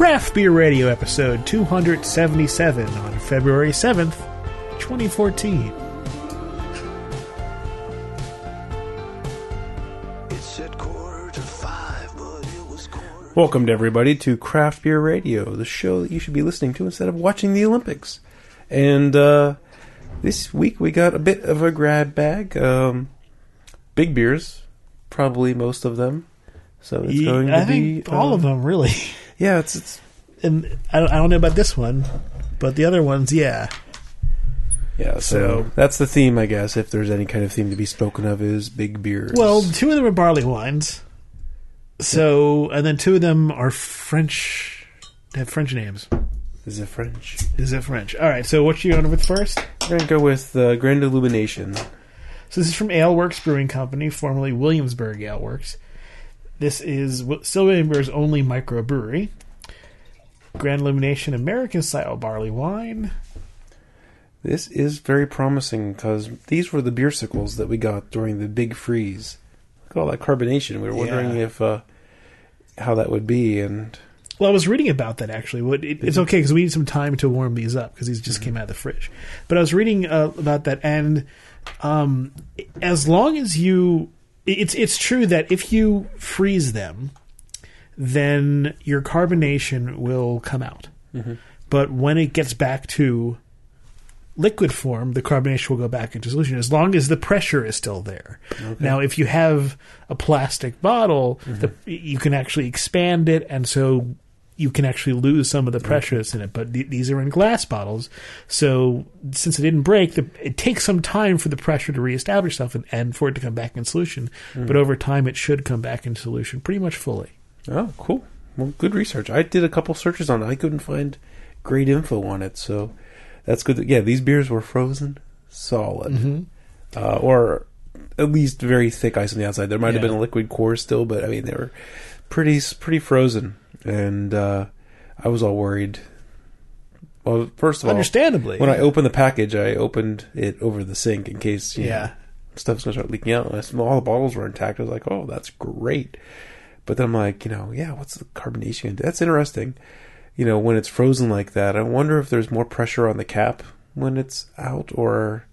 Craft Beer Radio episode 277 on February 7th, 2014. Welcome to everybody to Craft Beer Radio, the show that you should be listening to instead of watching the Olympics. And uh, this week we got a bit of a grab bag. Um, big beers, probably most of them. So it's going to I be all uh, of them, really. Yeah, it's it's And I don't, I don't know about this one, but the other ones, yeah. yeah. So, So- that's the theme, I guess. If there's any kind of theme to be spoken of, is big beers. Well, two of them are barley wines. So, and then two of them are French. They have French names. is it French? Is it French? All right. So, what you going with first? We're gonna go with uh, Grand Illumination. So, this is from Aleworks Brewing Company, formerly Williamsburg Aleworks. This is still only microbrewery. Grand Illumination American style barley wine. This is very promising because these were the beer sickles that we got during the big freeze. Look at all that carbonation. We were wondering Yeah. if uh, how that would be, and Well, I was reading about that actually. What it, it's okay because we need some time to warm these up because these just came out of the fridge. But I was reading uh, about that, and um, as long as you, it's it's true that if you freeze them, then your carbonation will come out. Mm-hmm. But when it gets back to liquid form, the carbonation will go back into solution as long as the pressure is still there. Now, if you have a plastic bottle, the, mm-hmm. you can actually expand it, and so you can actually lose some of the pressure that's in it. But th- these are in glass bottles, so since it didn't break, the, it takes some time for the pressure to reestablish itself and, and for it to come back in solution. But over time, it should come back in solution pretty much fully. oh, cool. Well, good research. I did a couple searches on it. I couldn't find great info on it, so that's good. Yeah, these beers were frozen solid, uh, or at least very thick ice on the outside. There might have been a liquid core still, but I mean they were pretty pretty frozen, and uh, I was all worried. Well, first of all, Understandably, when I opened the package, I opened it over the sink in case you know, yeah. stuff's gonna start leaking out. And I all the bottles were intact. I was like, oh, that's great. But then I'm like, you know, yeah, what's the carbonation? That's interesting. You know, when it's frozen like that, I wonder if there's more pressure on the cap when it's out, or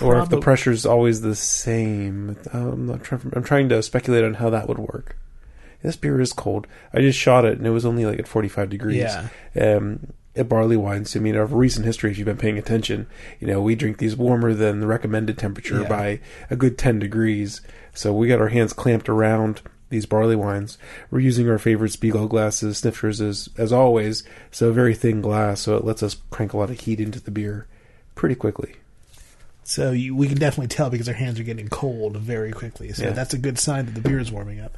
or if the pressure's always the same. I'm not trying. I'm trying to speculate on how that would work. This beer is cold. I just shot it, and it was only like at 45 degrees Yeah. um, at barley wines. I mean, of recent history, if you've been paying attention, you know, we drink these warmer than the recommended temperature Yeah. by a good 10 degrees. So we got our hands clamped around these barley wines. We're using our favorite Spiegel glasses, snifters as, as always. So very thin glass, so it lets us crank a lot of heat into the beer pretty quickly. So you, we can definitely tell because our hands are getting cold very quickly. So Yeah. that's a good sign that the beer is warming up.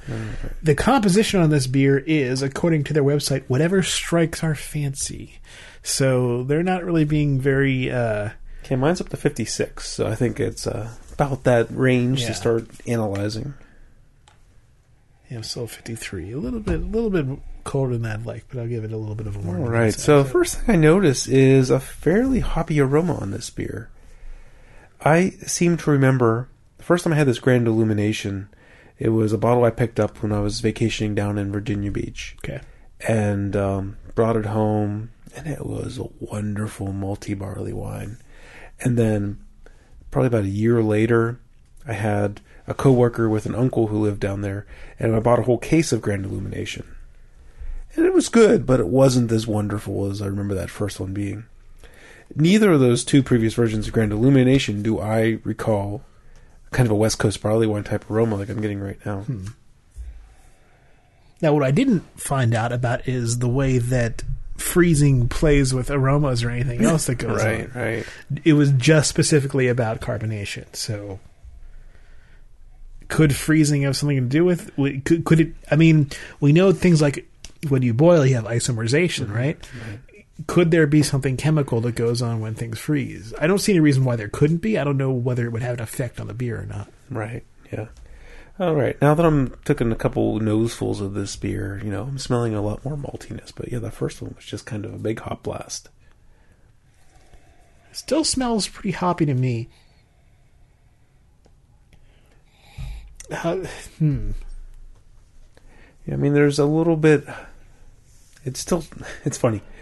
The composition on this beer is, according to their website, whatever strikes our fancy. So they're not really being very. Uh, Okay, mine's up to 56, so I think it's uh, about that range Yeah. to start analyzing. you know, still fifty three, a little bit, a little bit colder than I'd like, but I'll give it a little bit of a All warm. right. So first thing I notice is a fairly hoppy aroma on this beer. I seem to remember the first time I had this Grand Illumination. It was a bottle I picked up when I was vacationing down in Virginia Beach, okay, and um, brought it home, and it was a wonderful multi barley wine. And then, probably about a year later, I had a coworker with an uncle who lived down there, and I bought a whole case of Grand Illumination. And it was good, but it wasn't as wonderful as I remember that first one being. Neither of those two previous versions of Grand Illumination do I recall kind of a West Coast barley wine type aroma like I'm getting right now. Hmm. Now, what I didn't find out about is the way that freezing plays with aromas or anything else that goes right, on. right. right. It was just specifically about carbonation. So, could freezing have something to do with? Could, could it? I mean, we know things like when you boil, you have isomerization, mm-hmm. right? right? Could there be something chemical that goes on when things freeze? I don't see any reason why there couldn't be. I don't know whether it would have an effect on the beer or not. Right. Yeah. All right. Now that I'm taking a couple nosefuls of this beer, you know, I'm smelling a lot more maltiness. But yeah, the first one was just kind of a big hop blast. Still smells pretty hoppy to me. Uh, hmm. Yeah, I mean, there's a little bit. It's still it's funny.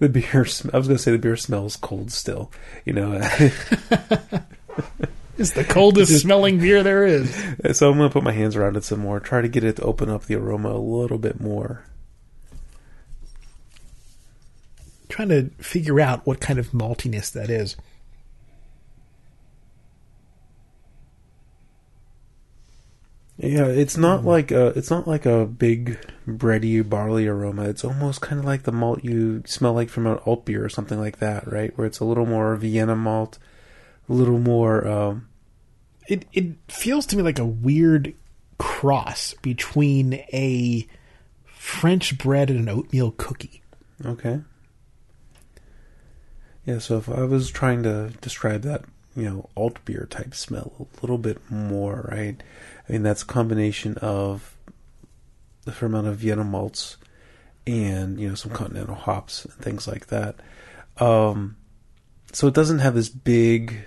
The beer. sm- I was going to say the beer smells cold still. You know, It's the coldest smelling beer there is. so I'm going to put my hands around it some more. Try to get it to open up the aroma a little bit more. Trying to figure out what kind of maltiness that is. Yeah, it's not like a it's not like a big bready barley aroma. It's almost kind of like the malt you smell like from an alt beer or something like that, right? Where it's a little more Vienna malt, a little more. Um, It it feels to me like a weird cross between a French bread and an oatmeal cookie. okay. Yeah, so if I was trying to describe that, you know, alt beer type smell a little bit more, right? I mean, that's a combination of the fair amount of Vienna malts and you know some continental hops and things like that. Um, so it doesn't have this big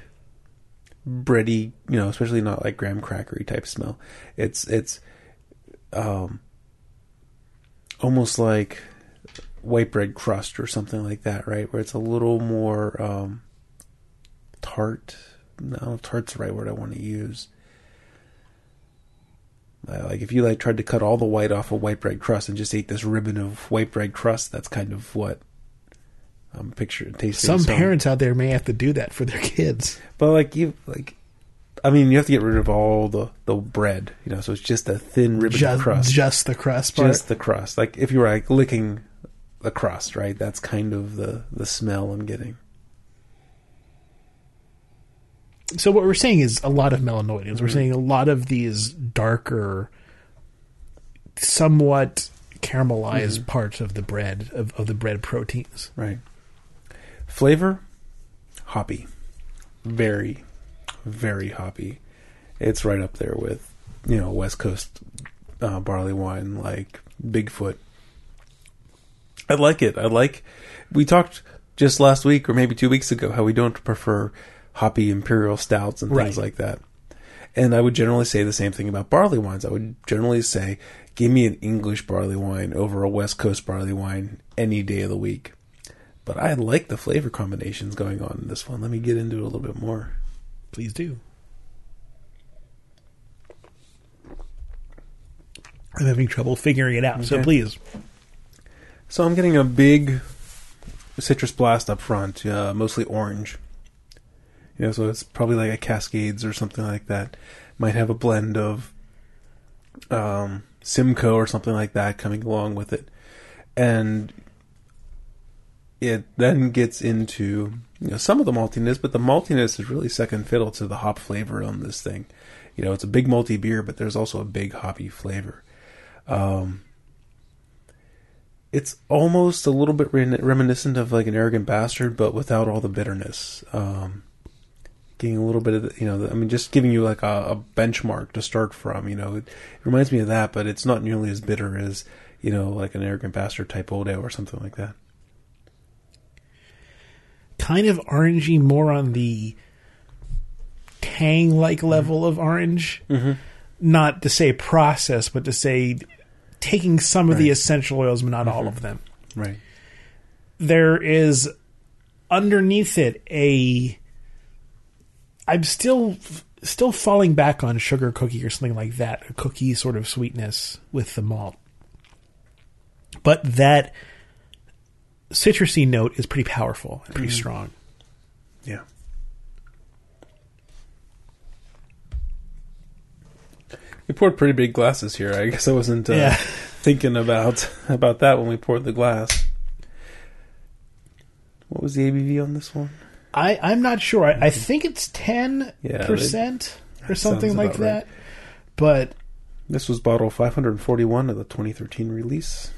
bready, you know, especially not like graham crackery type smell. It's it's um, almost like white bread crust or something like that, right? Where it's a little more um, tart. No, tart's the right word I want to use. Uh, like if you like tried to cut all the white off of white bread crust and just ate this ribbon of white bread crust, that's kind of what I'm picturing tasting. Some parents out there may have to do that for their kids. but like you like, I mean, you have to get rid of all the the bread, you know. So it's just a thin ribbon of Just, crust, just the crust part. just the crust. Like if you were like licking the crust, right? That's kind of the the smell I'm getting. So what we're saying is a lot of melanoidins. Mm-hmm. We're saying a lot of these darker, somewhat caramelized Mm-hmm. parts of the bread of, of the bread proteins. Right. Flavor, hoppy. Very, very hoppy. It's right up there with, you know, West Coast uh, barley wine like Bigfoot. I like it. I like. We talked just last week or maybe two weeks ago how we don't prefer hoppy imperial stouts and things Right. like that. And I would generally say the same thing about barley wines. I would generally say, give me an English barley wine over a West Coast barley wine any day of the week. But I like the flavor combinations going on in this one. Let me get into it a little bit more. Please do. I'm having trouble figuring it out, so please. So I'm getting a big citrus blast up front, uh, mostly orange. You know, so it's probably like a Cascades or something like that. Might have a blend of um, Simcoe or something like that coming along with it, and it then gets into you know some of the maltiness, but the maltiness is really second fiddle to the hop flavor on this thing. You know, it's a big malty beer, but there's also a big hoppy flavor. Um, it's almost a little bit re- reminiscent of like an arrogant bastard, but without all the bitterness. Um, getting a little bit of, the, you know, the, I mean, just giving you like a, a benchmark to start from. You know, it, it reminds me of that, but it's not nearly as bitter as you know, like an arrogant bastard type ale or something like that. Kind of orangey, more on the tang like level of orange. Mm-hmm. Not to say process, but to say taking some of the essential oils, but not all of them. Right. there is underneath it a I'm still still falling back on sugar cookie or something like that, a cookie sort of sweetness with the malt. But that citrusy note is pretty powerful and pretty strong. Yeah. We poured pretty big glasses here. I guess I wasn't uh, Yeah. thinking about about that when we poured the glass. What was the ABV on this one? I, I'm not sure. I, I think it's ten Yeah, percent or something like about right. that. But This was bottle 541 of the 2013 release.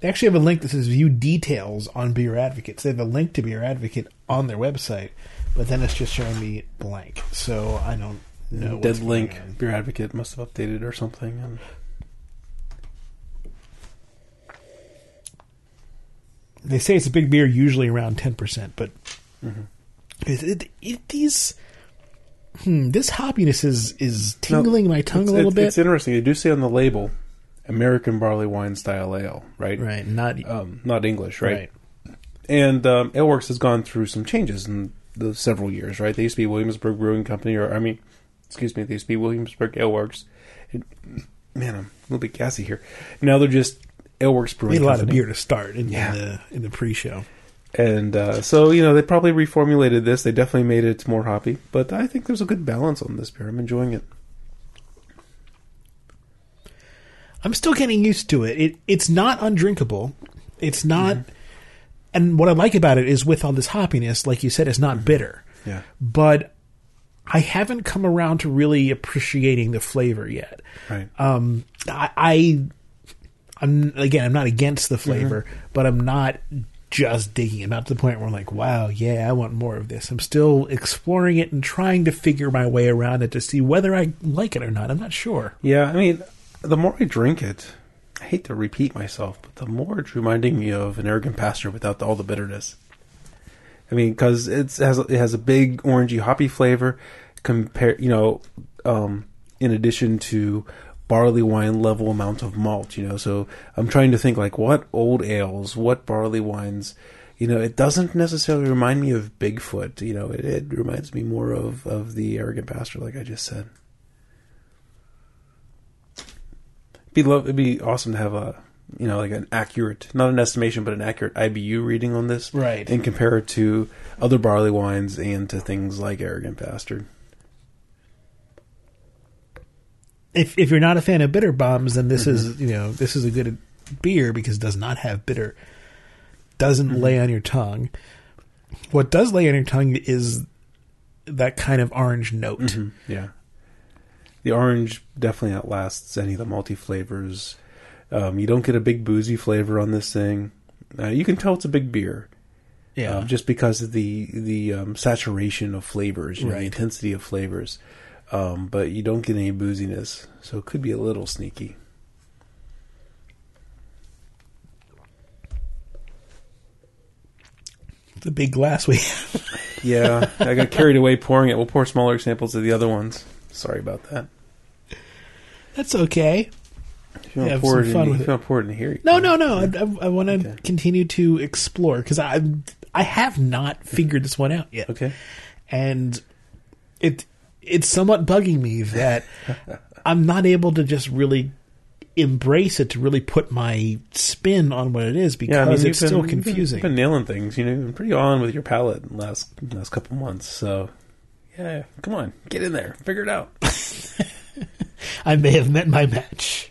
They actually have a link that says view details on Beer Advocate. So they have a link to Beer Advocate on their website, but then it's just showing me blank. So I don't know. Dead link. Beer Advocate must have updated or something. And They say it's a big beer, usually around ten percent, but Mm-hmm. it, it, it- these hmm, this hoppiness is is tingling my tongue a little bit. It's interesting. They do say on the label American barley wine style ale, right? Right. Not Um, not English, right? right. And um, Aleworks has gone through some changes in the several years, right? They used to be Williamsburg Brewing Company, or I mean, excuse me, they used to be Williamsburg Aleworks. It, man, I'm a little bit gassy here. Now they're just Aleworks Brewing Made a lot of beer to start in, Yeah. in the in the pre-show. And uh, so, you know, they probably reformulated this. They definitely made it more hoppy, but I think there's a good balance on this beer. I'm enjoying it. I'm still getting used to it. It it's not undrinkable. It's not Mm-hmm. and what I like about it is with all this hoppiness, like you said, it's not bitter. Yeah. But I haven't come around to really appreciating the flavor yet. Right. Um I, I I'm again I'm not against the flavor, but I'm not just digging it. Not to the point where I'm like, wow, yeah, I want more of this. I'm still exploring it and trying to figure my way around it to see whether I like it or not. I'm not sure. Yeah, I mean, the more I drink it, I hate to repeat myself, but the more it's reminding me of an arrogant bastard without all the bitterness. I mean, because it has it has a big orangey hoppy flavor, compare you know, um, in addition to barley wine level amount of malt. You know, so I'm trying to think like what old ales, what barley wines. You know, it doesn't necessarily remind me of Bigfoot. You know, it, it reminds me more of of the arrogant bastard, like I just said. be love it'd be awesome to have a you know like an accurate not an estimation but an accurate IBU reading on this Right. and compare it to other barley wines and to things like arrogant bastard if if you're not a fan of bitter bombs, then this is you know this is a good beer because it does not have bitter, doesn't lay on your tongue. What does lay on your tongue is that kind of orange note. yeah. The orange definitely outlasts any of the multi flavors. Um, you don't get a big boozy flavor on this thing. Uh, you can tell it's a big beer. Yeah, um, just because of the the um, saturation of flavors, you know, the intensity of flavors. Um, but you don't get any booziness, so it could be a little sneaky. The big glass we have. Yeah, I got carried away pouring it. We'll pour smaller samples of the other ones. Sorry about that. That's okay. If you want to pour it in, fun if with you it. want to pour it in here. No, no, no. I, I, I want to Okay. continue to explore because I I have not figured this one out yet. Okay. and it it's somewhat bugging me that I'm not able to just really embrace it to really put my spin on what it is because Yeah, I mean, it's been, still confusing. You've been, nailing things. You know, you've been pretty on with your palate in the last last couple months. So, yeah, come on, get in there, figure it out. I may have met my match.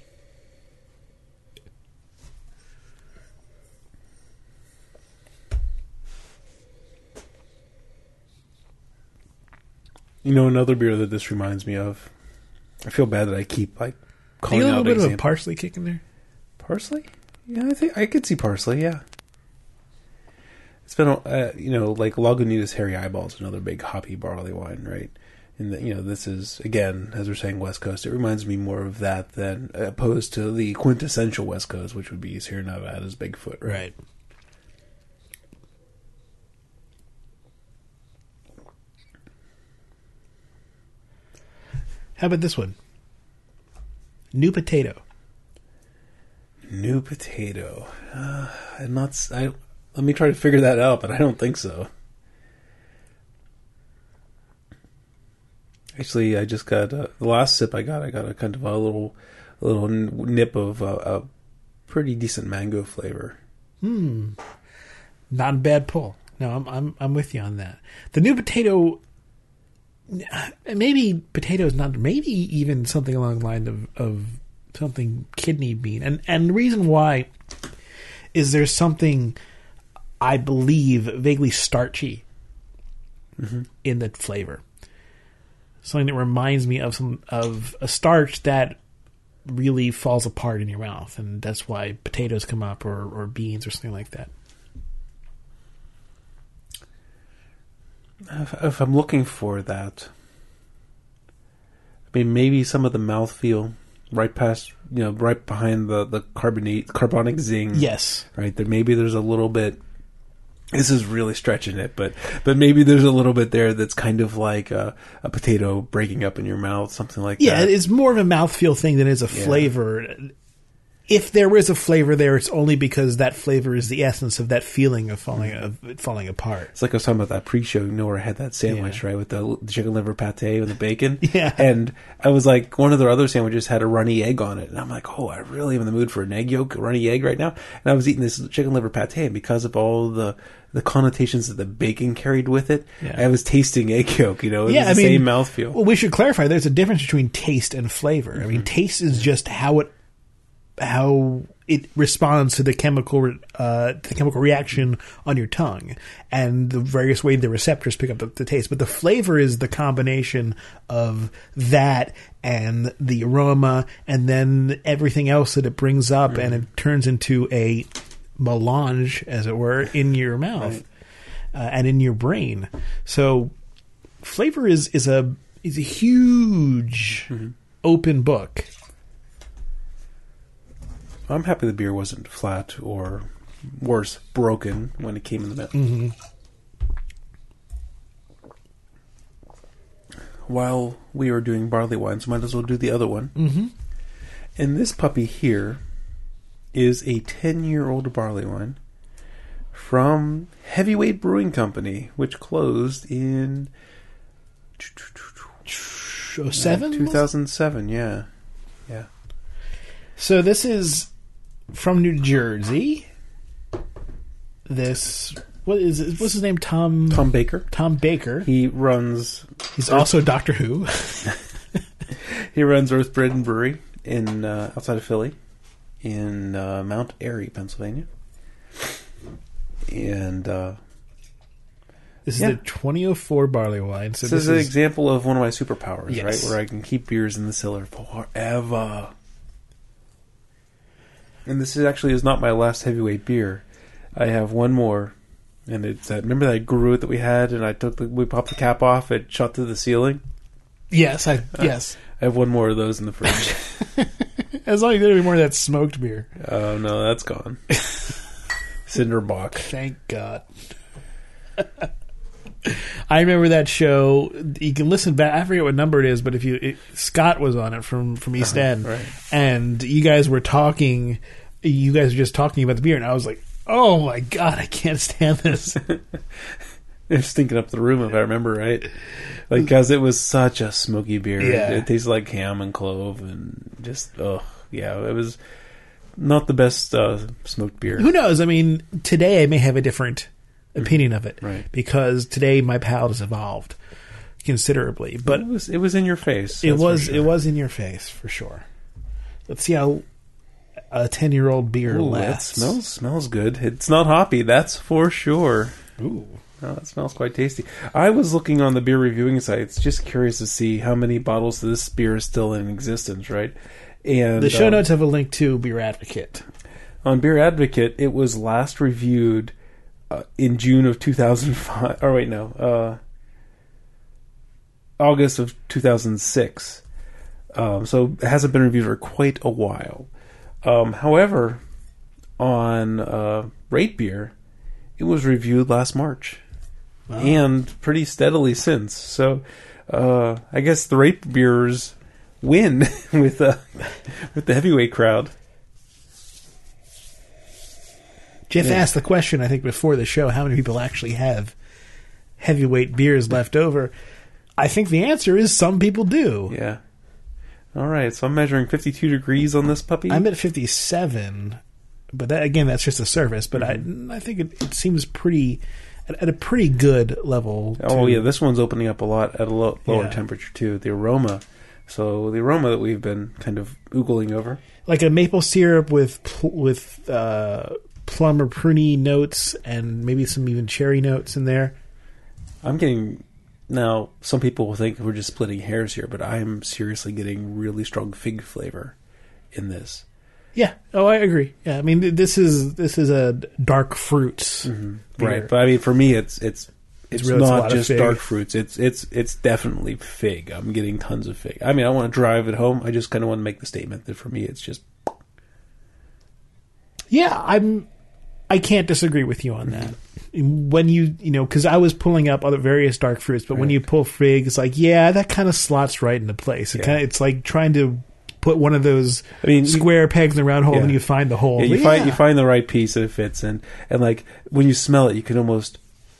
You know, another beer that this reminds me of. I feel bad that I keep like calling a little bit of a parsley kick in there? Parsley? Yeah, I think I could see parsley. Yeah, it's been uh, you know like Lagunitas Hairy Eyeballs, another big hoppy barley wine, right? And the, you know this is again, as we're saying, West Coast. It reminds me more of that than opposed to the quintessential West Coast, which would be Sierra Nevada's Bigfoot, right? Right. How about this one? New potato. New potato. Uh, I'm not. I let me try to figure that out, but I don't think so. Actually, I just got uh, the last sip I got. I got a kind of a little, a little nip of uh, a pretty decent mango flavor. Hmm. Not a bad pull. No, I'm I'm I'm with you on that. The new potato Uh, maybe potatoes, not maybe even something along the line of, of something kidney bean. And and the reason why is there's something I believe vaguely starchy mm-hmm. in the flavor. Something that reminds me of some of a starch that really falls apart in your mouth, and that's why potatoes come up or, or beans or something like that. If, if I'm looking for that, I mean, maybe some of the mouthfeel right past, you know, right behind the the carbonate carbonic zing. Yes. right there. Maybe there's a little bit. This is really stretching it, but but maybe there's a little bit there that's kind of like a, a potato breaking up in your mouth, something like Yeah, that. Yeah. It's more of a mouthfeel thing than it is a Yeah. flavor. If there is a flavor there, it's only because that flavor is the essence of that feeling of falling of it falling apart. It's like I was talking about that pre-show. You know where I had that sandwich, Yeah. right, with the, chicken liver pate and the bacon. Yeah. And I was like, one of their other sandwiches had a runny egg on it, and I'm like, oh, I really am in the mood for an egg yolk, a runny egg right now. And I was eating this chicken liver pate, and because of all the the connotations that the bacon carried with it, Yeah. I was tasting egg yolk. You know, it yeah, was I the mean, same mouthfeel. Well, we should clarify. There's a difference between taste and flavor. I Mm-hmm. mean, taste is just how it how it responds to the chemical uh, the chemical reaction on your tongue and the various way the receptors pick up the, the taste. But the flavor is the combination of that and the aroma, and then everything else that it brings up, and Mm-hmm. it turns into a melange, as it were, in your mouth uh, and in your brain. So flavor is is a is a huge Mm-hmm. open book. I'm happy the beer wasn't flat or worse, broken when it came in the mail. While we are doing barley wines, might as well do the other one. Mm-hmm. And this puppy here is a 10 year old barley wine from Heavyweight Brewing Company, which closed in Oh, seven. 2007. Yeah. Yeah. So this is from New Jersey. This what is it, what's his name? Tom Tom Baker. Tom Baker. He runs He's also Doctor Who. He runs Earth Bread and Brewery in uh, outside of Philly, in uh, Mount Airy, Pennsylvania. And uh, This is Yeah. the 2004 barley wine. So this, this is an example of one of my superpowers, Yes. right? Where I can keep beers in the cellar forever. And this is actually is not my last heavyweight beer. I have one more, and it's that. Remember that Garut that we had, and I took the we popped the cap off, it shot through the ceiling. yes, I uh, yes. I have one more of those in the fridge. As long as there's any more of that smoked beer. oh no, that's gone. Cinderbach. Thank God. I remember that show. You can listen back. I forget what number it is, but if you it, Scott was on it from from East End, right. and you guys were talking. You guys were just talking about the beer, and I was like, "Oh my God, I can't stand this." It stinking up the room, if I remember right. Like, because it was such a smoky beer. Yeah. It, tasted like ham and clove, and just oh yeah, it was not the best uh, smoked beer. Who knows? I mean, today I may have a different opinion of it, Right. Because today my palate has evolved considerably, but it was it was in your face. it was sure. it was in your face for sure. Let's see how a ten year old beer Ooh, that lasts. smells smells good. It's not hoppy, that's for sure. Ooh. Oh, that smells quite tasty. I was looking on the beer reviewing sites, just curious to see how many bottles of this beer is still in existence, right? And The show um, notes have a link to Beer Advocate. on Beer Advocate, it was last reviewed uh, in June of 2005. Or wait, no, uh, August of 2006. Um, so it hasn't been reviewed for quite a while. Um, however, on uh, Rate Beer, it was reviewed last March and pretty steadily since. So uh, I guess the Rate Beers win with uh, with the heavyweight crowd. Jeff Yeah. asked the question, I think, before the show, how many people actually have heavyweight beers left over? I think the answer is some people do. Yeah. All right, so I'm measuring 52 degrees on this puppy. I'm at 57, but that, again, that's just a surface. But I, I think it, it seems pretty at, at a pretty good level. oh to- yeah, this one's opening up a lot at a lo- lower Yeah. temperature too. The aroma, so the aroma that we've been kind of oogling over. like a maple syrup with with uh, plum or pruny notes, and maybe some even cherry notes in there. I'm getting now. Some people will think we're just splitting hairs here, but I'm seriously getting really strong fig flavor in this. Yeah. Oh, I agree. Yeah. I mean, this is this is a dark fruits. Mm-hmm. Right, but I mean, for me, it's it's it's, it's not just dark fruits. It's it's it's definitely fig. I'm getting tons of fig. I mean, I want to drive it home. I just kind of want to make the statement that for me, it's just Yeah, I'm. I can't disagree with you on that. When you you know, because I was pulling up other various dark fruits, but when you pull fig, it's like yeah, that kind of slots right into place. It Yeah. kind of it's like trying to put one of those I mean, you- square pegs in a round hole, Yeah. and you find the hole. Yeah, you find you find the right piece that it fits in, and like when you smell it, you can almost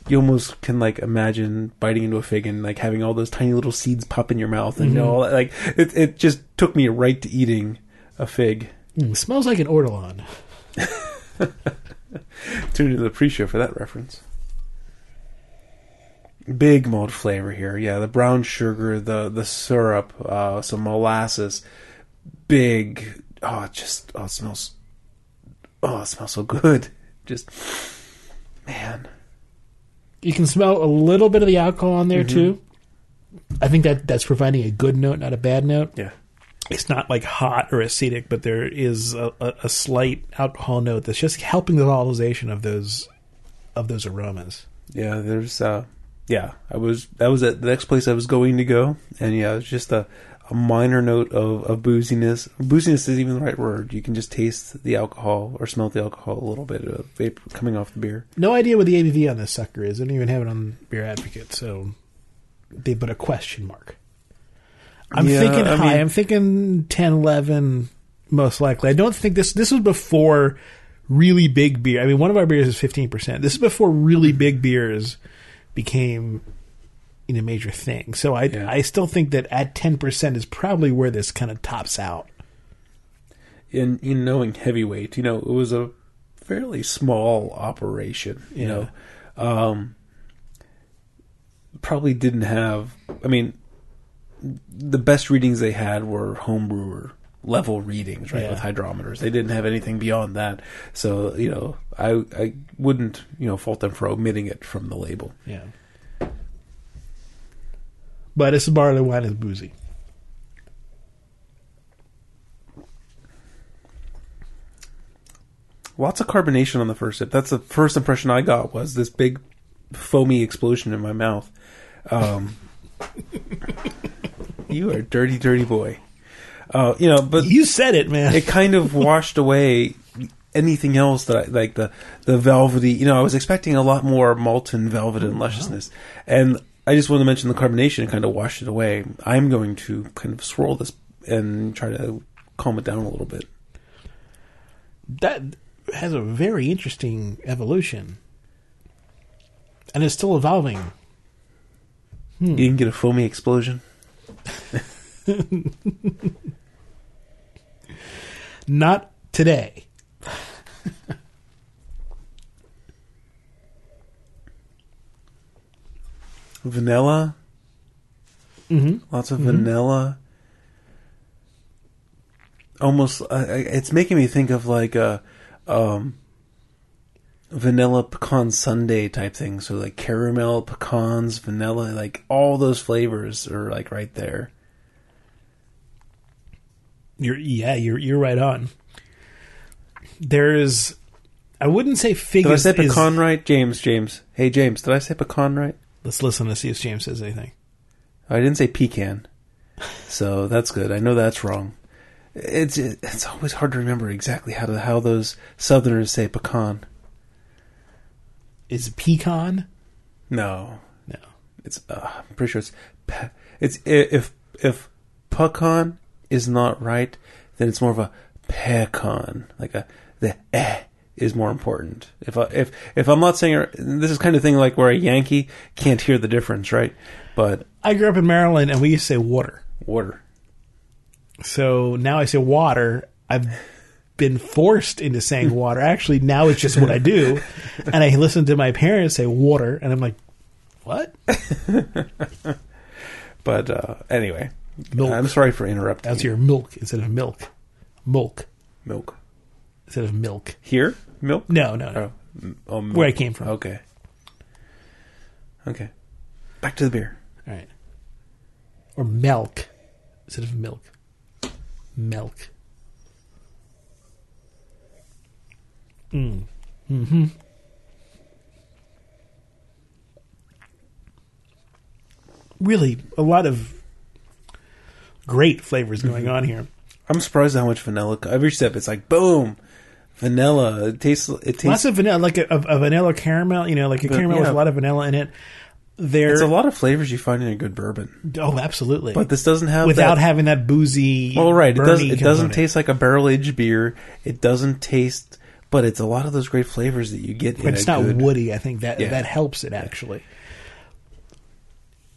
you almost can like imagine biting into a fig and like having all those tiny little seeds pop in your mouth, and you know, all that, like it it just took me right to eating a fig. Mm, smells like an ortolan. Tune into the pre-show for that reference. Big malt flavor here, yeah. The brown sugar, the the syrup, uh, some molasses. Big, oh, it just oh, it smells, oh, it smells so good. Just, man, You can smell a little bit of the alcohol on there Mm-hmm. too. I think that that's providing a good note, not a bad note. yeah. It's not like hot or acidic, but there is a, a, slight alcohol note that's just helping the volatilization of those of those aromas. Yeah, there's uh yeah, I was that was at the next place I was going to go and yeah, it's just a a minor note of, of booziness. Booziness isn't even the right word. You can just taste the alcohol or smell the alcohol a little bit of vapor coming off the beer. No idea what the ABV on this sucker is. I don't even have it on Beer Advocate, so they put a question mark. I'm Yeah, thinking I high. mean- I'm thinking 10, 11, most likely. I don't think this. This was before really big beer. I mean, one of our beers is 15. percent This is before really big beers became you know major thing. So I Yeah. I still think that at 10 percent is probably where this kind of tops out. In in knowing heavyweight, you know, it was a fairly small operation, you Yeah. know. Um probably didn't have I mean the best readings they had were homebrewer level readings, right, Yeah. with hydrometers. They didn't have anything beyond that. So, you know, I I wouldn't, you know, fault them for omitting it from the label. Yeah. But this barley wine is boozy. Lots of carbonation on the first sip. That's the first impression I got was this big foamy explosion in my mouth. Um, you are a dirty, dirty boy. Uh, you know, but You said it, man. it kind of washed away anything else that I like the the velvety. You know, I was expecting a lot more molten velvet and lusciousness, and I just wanted to mention the carbonation kind of washed it away. I'm going to kind of swirl this and try to calm it down a little bit. that has a very interesting evolution, and it's still evolving. You can get a foamy explosion. Not today. Vanilla, Mm-hmm. lots of vanilla. Almost, uh, it's making me think of like a um, vanilla pecan sundae type thing. So like caramel, pecans, vanilla, like all those flavors are like right there. You're yeah, you're you're right on. There's, I wouldn't say fig. Did I is- say is- pecan right, James? James, hey James, did I say pecan right? Let's listen to see if James says anything. I didn't say pecan, so that's good. I know that's wrong. It's it's always hard to remember exactly how to how those Southerners say pecan. Is it pecan? No, No. it's uh, I'm pretty sure it's pe- it's if if pecan is not right, then it's more of a pecan, like a the eh is more important. If I, if if I'm not saying this is kind of thing like where a Yankee can't hear the difference, right? But I grew up in Maryland, and we used to say water. water. So now I say water. I've been forced into saying water. Actually, now it's just what I do. And I listen to my parents say water, and I'm like, what? But uh, anyway, Milk. I'm sorry for interrupting. That's you. your milk instead of milk. Milk milk instead of milk. here. Milk. No, no, no. Oh, oh. Where I came from. Okay. Okay. Back to the beer. All right. Or milk instead of milk. Milk. Mm. Hmm. Really, a lot of great flavors going on here. I'm surprised how much vanilla. Every step, it's like boom, vanilla. It tastes. It tastes. Lots of vanilla, like a, a, vanilla caramel. You know, like a But, caramel with a lot of vanilla in it. there. It's a lot of flavors you find in a good bourbon, oh, absolutely. but this doesn't have without that, having that boozy. Well, right. It doesn't. It doesn't taste like a barrel aged beer. It doesn't taste, but it's a lot of those great flavors that you get. But in it's not good, woody. I think that Yeah. that helps it actually.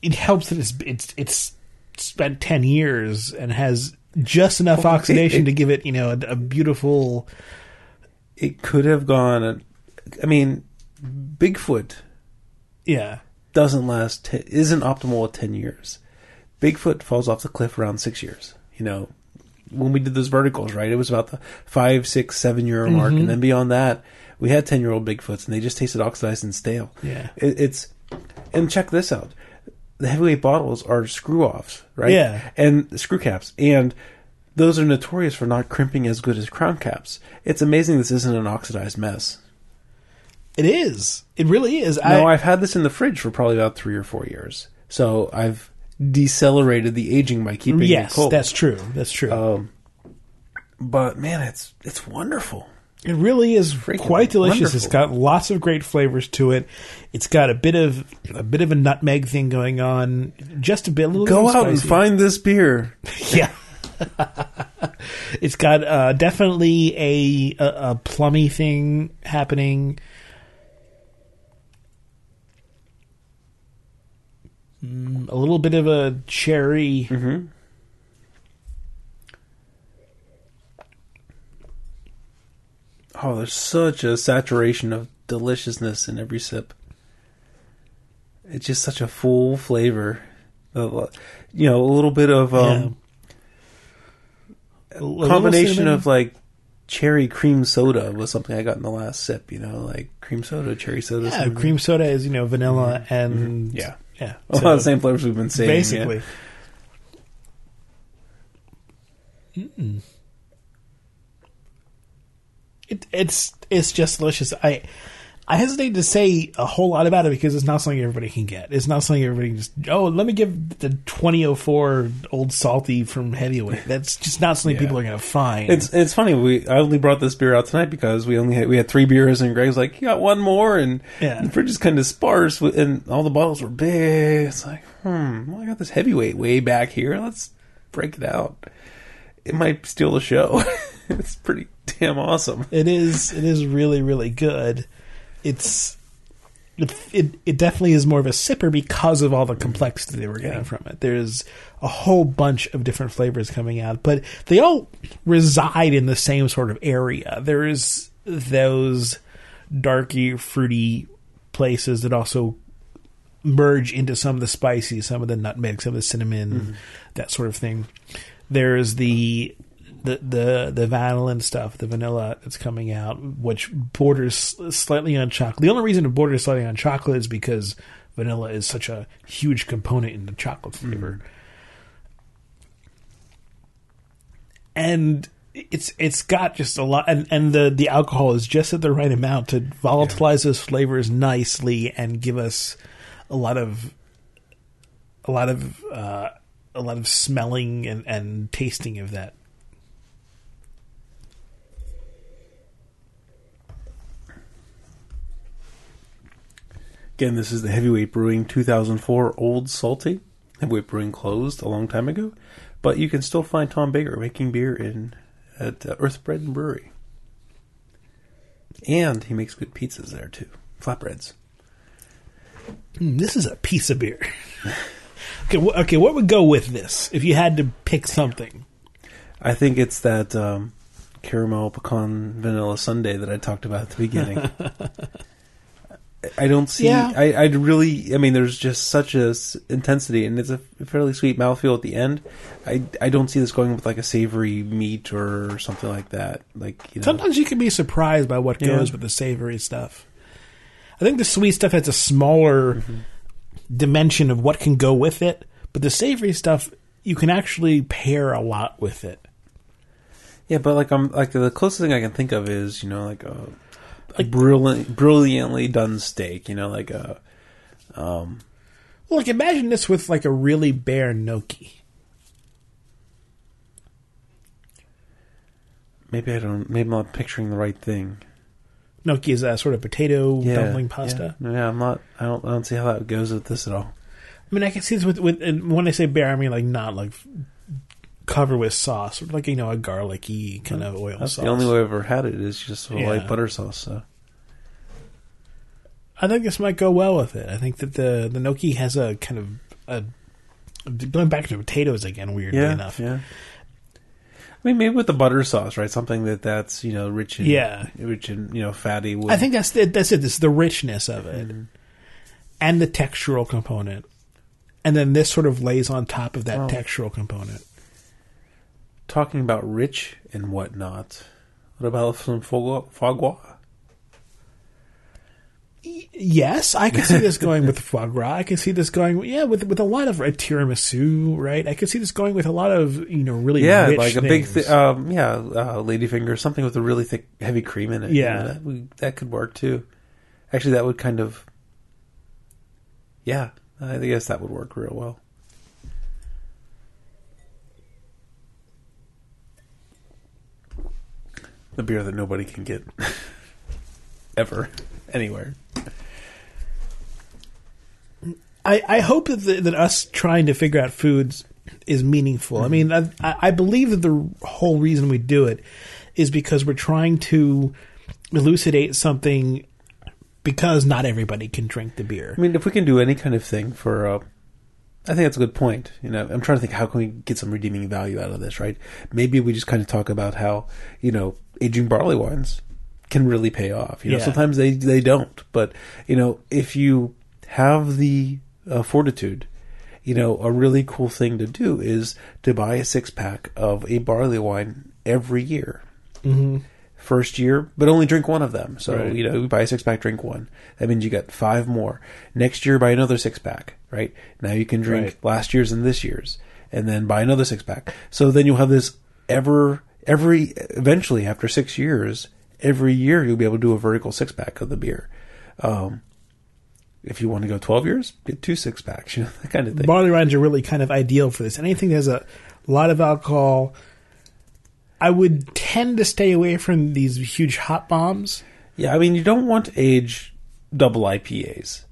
It helps that it's it's it's spent ten years and has just enough Well, oxidation it- to give it you know a, a beautiful. It could have gone. Uh, I mean, Bigfoot Yeah, doesn't last. Isn't optimal at ten years. Bigfoot falls off the cliff around six years. You know, when we did those verticals, right? It was about the five, six, seven year mark, Mm-hmm. and then beyond that, we had ten year old Bigfoots, and they just tasted oxidized and stale. Yeah. it, it's and check this out: the heavyweight bottles are screw offs, right? Yeah. and screw caps, and those are notorious for not crimping as good as crown caps. It's amazing this isn't an oxidized mess. it is. It really is. No, I, I've had this in the fridge for probably about three or four years, so I've decelerated the aging by keeping it yes, cold. that's true. That's true. Um, but man, it's it's wonderful. It really is Freaking quite delicious. It's got lots of great flavors to it. It's got a bit of a bit of a nutmeg thing going on. Just a bit. A little bit Go out and find this beer. Yeah. it's got uh, definitely a, a a plummy thing happening. Mm, a little bit of a cherry. Mm-hmm. Oh, there's such a saturation of deliciousness in every sip. It's just such a full flavor. You know, a little bit of um, A combination of like cherry cream soda was something I got in the last sip. You know, like cream soda, cherry soda. yeah, something. cream soda is you know vanilla and Mm-hmm. Yeah. Yeah. A lot of the same flavors we've been seeing. yeah. basically. Mm-mm. It, it's it's just delicious. I I hesitate to say a whole lot about it because it's not something everybody can get. It's not something everybody can just oh let me give the twenty oh four old salty from heavyweight. That's just not something Yeah. people are going to find. It's it's funny. We I only brought this beer out tonight because we only had we had three beers and Greg's like, you got one more, and Yeah. the fridge is kind of sparse, with, and all the bottles were big. It's like, hmm, well, I got this heavyweight way back here. Let's break it out. It might steal the show. it's pretty damn awesome. It is. It is really, really good. It's. It, it it definitely is more of a sipper because of all the complexity they were getting Yeah. from it. There's a whole bunch of different flavors coming out, but they all reside in the same sort of area. There's those darky, fruity places that also merge into some of the spicy, some of the nutmeg, some of the cinnamon, mm-hmm. that sort of thing. There's the the the the vanilla stuff, the vanilla that's coming out, which borders slightly on chocolate. The only reason it borders slightly on chocolate is because vanilla is such a huge component in the chocolate flavor. And it's it's got just a lot, and, and the the alcohol is just at the right amount to volatilize those flavors nicely and give us a lot of a lot of uh, a lot of smelling and, and tasting of that. Again, this is the Heavyweight Brewing 2004 Old Salty. Heavyweight Brewing closed a long time ago, but you can still find Tom Baker making beer in at uh, Earth Bread and Brewery. And he makes good pizzas there too, flatbreads. Mm, this is a piece of beer. okay, wh- okay. What would go with this if you had to pick something? I think it's that um, caramel pecan vanilla sundae that I talked about at the beginning. I don't see. Yeah. I, I'd really. I mean, there's just such a s- intensity, and it's a fairly sweet mouthfeel at the end. I I don't see this going with like a savory meat or something like that. Like you know, Sometimes you can be surprised by what Yeah. goes with the savory stuff. I think the sweet stuff has a smaller mm-hmm. dimension of what can go with it, but the savory stuff you can actually pair a lot with it. yeah, but like I'm like the closest thing I can think of is you know like a, a brilliant, brilliantly done steak. You know, like a um, like imagine this with like a really bare gnocchi. maybe I don't. Maybe I'm not picturing the right thing. gnocchi is a sort of potato Yeah, dumpling pasta. Yeah, yeah, I'm not. I don't. I don't see how that goes with this at all. I mean, I can see this with with and when I say bare, I mean like not like covered with sauce, like you know a garlicky kind of oil That's sauce. the only way I've ever had it is just a Yeah. light butter sauce. So I think this might go well with it. I think that the the gnocchi has a kind of a going back to potatoes again. Weirdly yeah, enough, yeah. I mean, maybe with the butter sauce, right? Something that that's you know rich in Yeah. rich in you know fatty. Would, I think that's the, that's it. This the richness of it, Mm-hmm. and the textural component, and then this sort of lays on top of that Oh. textural component. Talking about rich and whatnot. What about some foie? Yes, I can see this going with foie gras. I can see this going, yeah, with with a lot of tiramisu, right? I can see this going with a lot of you know really Yeah, like a big, thi- um, yeah, uh, ladyfinger, something with a really thick, heavy cream in it. You Yeah. know, that, would- that could work too. Actually, that would kind of, yeah, I guess that would work real well. The beer that nobody can get ever anywhere. I, I hope that, the, that us trying to figure out foods is meaningful. I mean, I, I believe that the whole reason we do it is because we're trying to elucidate something because not everybody can drink the beer. I mean, if we can do any kind of thing for, uh, I think that's a good point. You know, I'm trying to think how can we get some redeeming value out of this, right? Maybe we just kind of talk about how you know aging barley wines can really pay off. You know, Yeah. sometimes they they don't, but you know, if you have the uh, fortitude, you know, a really cool thing to do is to buy a six pack of a barley wine every year Mm-hmm. first year, but only drink one of them. So, Right. you know, you buy a six pack, drink one. That means you got five more. Next year, buy another six pack, right? Now you can drink Right. last year's and this year's, and then buy another six pack. So then you'll have this ever, every, eventually after six years, every year you'll be able to do a vertical six pack of the beer. Um, if you want to go 12 years, get two six packs, you know, that kind of thing. Barley wines are really kind of ideal for this. Anything that has a lot of alcohol. I would tend to stay away from these huge hot bombs. Yeah, I mean, you don't want to age double IPAs.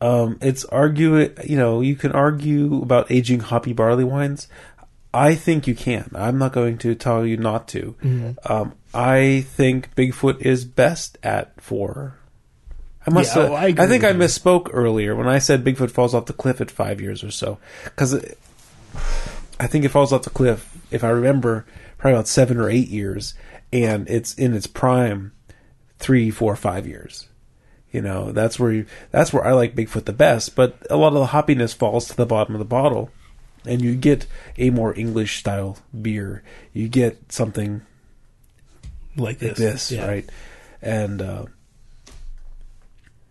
Um, it's argue, you know, you can argue about aging hoppy barley wines. I think you can. I'm not going to tell you not to. Um, I think Bigfoot is best at four. I must. Yeah, have, oh, I I, think I misspoke earlier when I said Bigfoot falls off the cliff at five years or so, because I think it falls off the cliff. If I remember, probably about seven or eight years, and it's in its prime, three, four, five years. You know, that's where you, that's where I like Bigfoot the best. But a lot of the hoppiness falls to the bottom of the bottle, and you get a more English style beer. You get something Like like this, this, Yeah. right? And uh,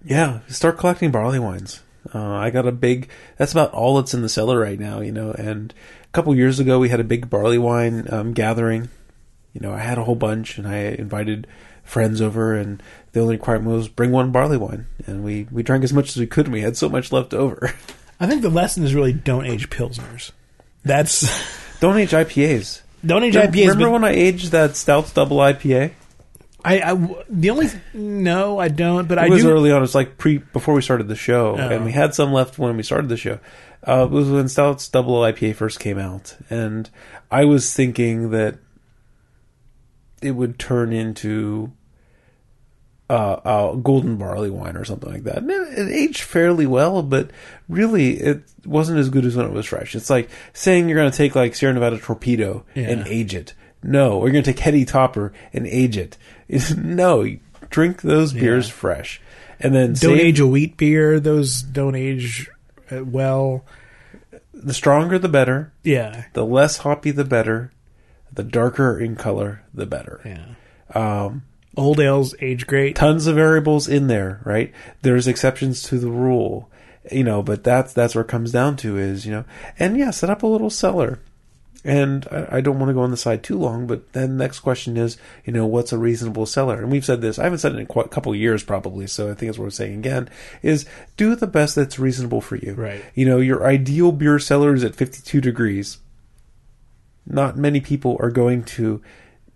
yeah, start collecting barley wines. Uh, I got a big. That's about all that's in the cellar right now, you know. And a couple years ago, we had a big barley wine um, gathering. You know, I had a whole bunch, and I invited friends over, and the only requirement was bring one barley wine, and we we drank as much as we could, and we had so much left over. I think the lesson is really don't age pilsners. That's Don't age IPAs. don't age Remember, IPAs. remember when I aged that Stoudt's Double IPA? I, I the only no, I don't. But I was do. early on. It's like pre before we started the show, Oh. and we had some left when we started the show. Uh, it was when Stoudt's Double IPA first came out, and I was thinking that it would turn into uh, a golden barley wine or something like that. And it, it aged fairly well, but really it wasn't as good as when it was fresh. It's like saying you're going to take like Sierra Nevada Torpedo Yeah. and age it. No, or you're going to take Heady Topper and age it. It's, no, drink those beers Yeah. fresh, and then don't save- age a wheat beer. Those don't age uh, well. The stronger, the better. Yeah, The less hoppy, the better. The darker in color, the better. yeah. Um, Old ales age great. tons of variables in there, right? There's exceptions to the rule, you know, but that's that's where it comes down to is, you know, and yeah, set up a little cellar. And I, I don't want to go on the side too long, but then next question is, you know, what's a reasonable cellar? And we've said this. I haven't said it in quite a couple of years, probably. So I think it's worth saying again: is do the best that's reasonable for you. Right. You know, your ideal beer cellar is at 52 degrees. Not many people are going to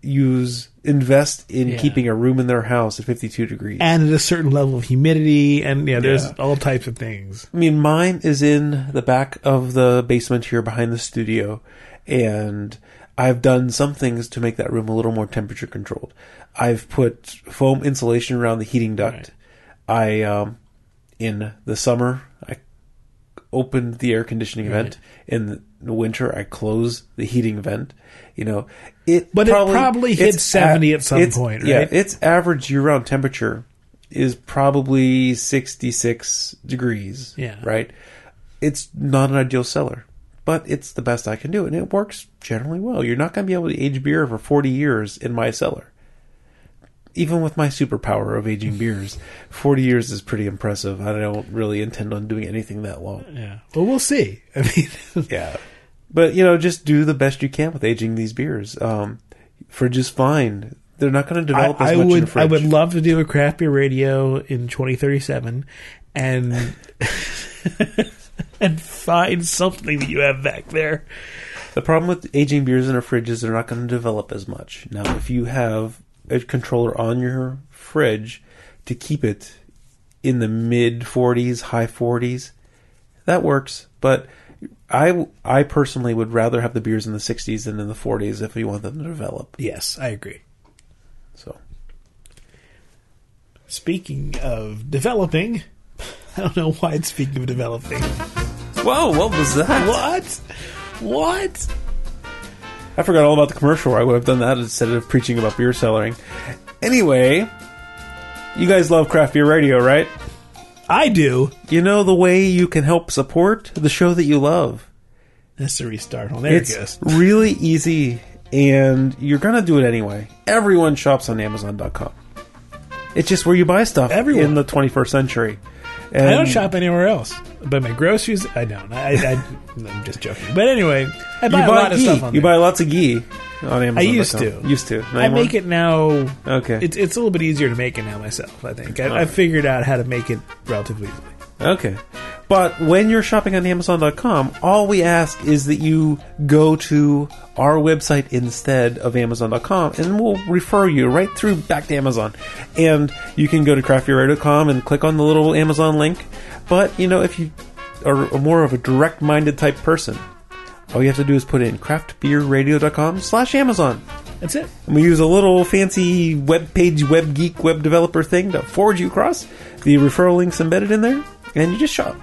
use invest in Yeah. keeping a room in their house at 52 degrees. and at a certain level of humidity, and yeah, there's Yeah. all types of things. I mean, mine is in the back of the basement here behind the studio, and I've done some things to make that room a little more temperature controlled. I've put foam insulation around the heating duct. I, um, in the summer, opened the air conditioning vent. In the winter, I close the heating vent. You know, it But it probably hit 70 at some point, Yeah, right? its average year-round temperature is probably 66 degrees. Yeah. Right? It's not an ideal cellar, but it's the best I can do, and it works generally well. You're not going to be able to age beer for 40 years in my cellar. Even with my superpower of aging beers, 40 years is pretty impressive. I don't really intend on doing anything that long. Yeah, well, we'll see. I mean, Yeah. But, you know, just do the best you can with aging these beers. Um, fridge is fine. They're not going to I, develop as I much would. I would love to do a craft beer radio in 2037 and and find something that you have back there. The problem with aging beers in a fridge is they're not going to develop as much. Now, if you have a controller on your fridge to keep it in the mid 40s, high 40s, that works. But I, I personally would rather have the beers in the 60s than in the 40s if you want them to develop. Yes, I agree. So, Speaking of developing, I don't know why it's speaking of developing. whoa, what was that? What? What? I forgot all about the commercial. I would have done that instead of preaching about beer cellaring. Anyway, you guys love craft beer radio, right? I do. You know the way you can help support the show that you love. That's the restart. Oh, there it's it goes. really easy, and you're gonna do it anyway. Everyone shops on Amazon.com. It's just where you buy stuff Everyone. in the 21st century. And I don't shop anywhere else. But my groceries, I don't. I, I, I'm just joking. But anyway, I You buy, buy, a lot of stuff on You there. buy lots of ghee on Amazon. I used to. Used to. I make it now. Okay. It's it's a little bit easier to make it now myself. I think I, I Alright. figured out how to make it relatively easily. Okay. But when you're shopping on Amazon.com, all we ask is that you go to our website instead of Amazon.com and we'll refer you right through back to Amazon. And you can go to craftbeerradio.com and click on the little Amazon link. But, you know, if you are more of a direct minded type person, all you have to do is put in craftbeerradio.com slash Amazon. That's it. And we use a little fancy web page, web geek, web developer thing to forward you across. The referral link's embedded in there, and you just shop.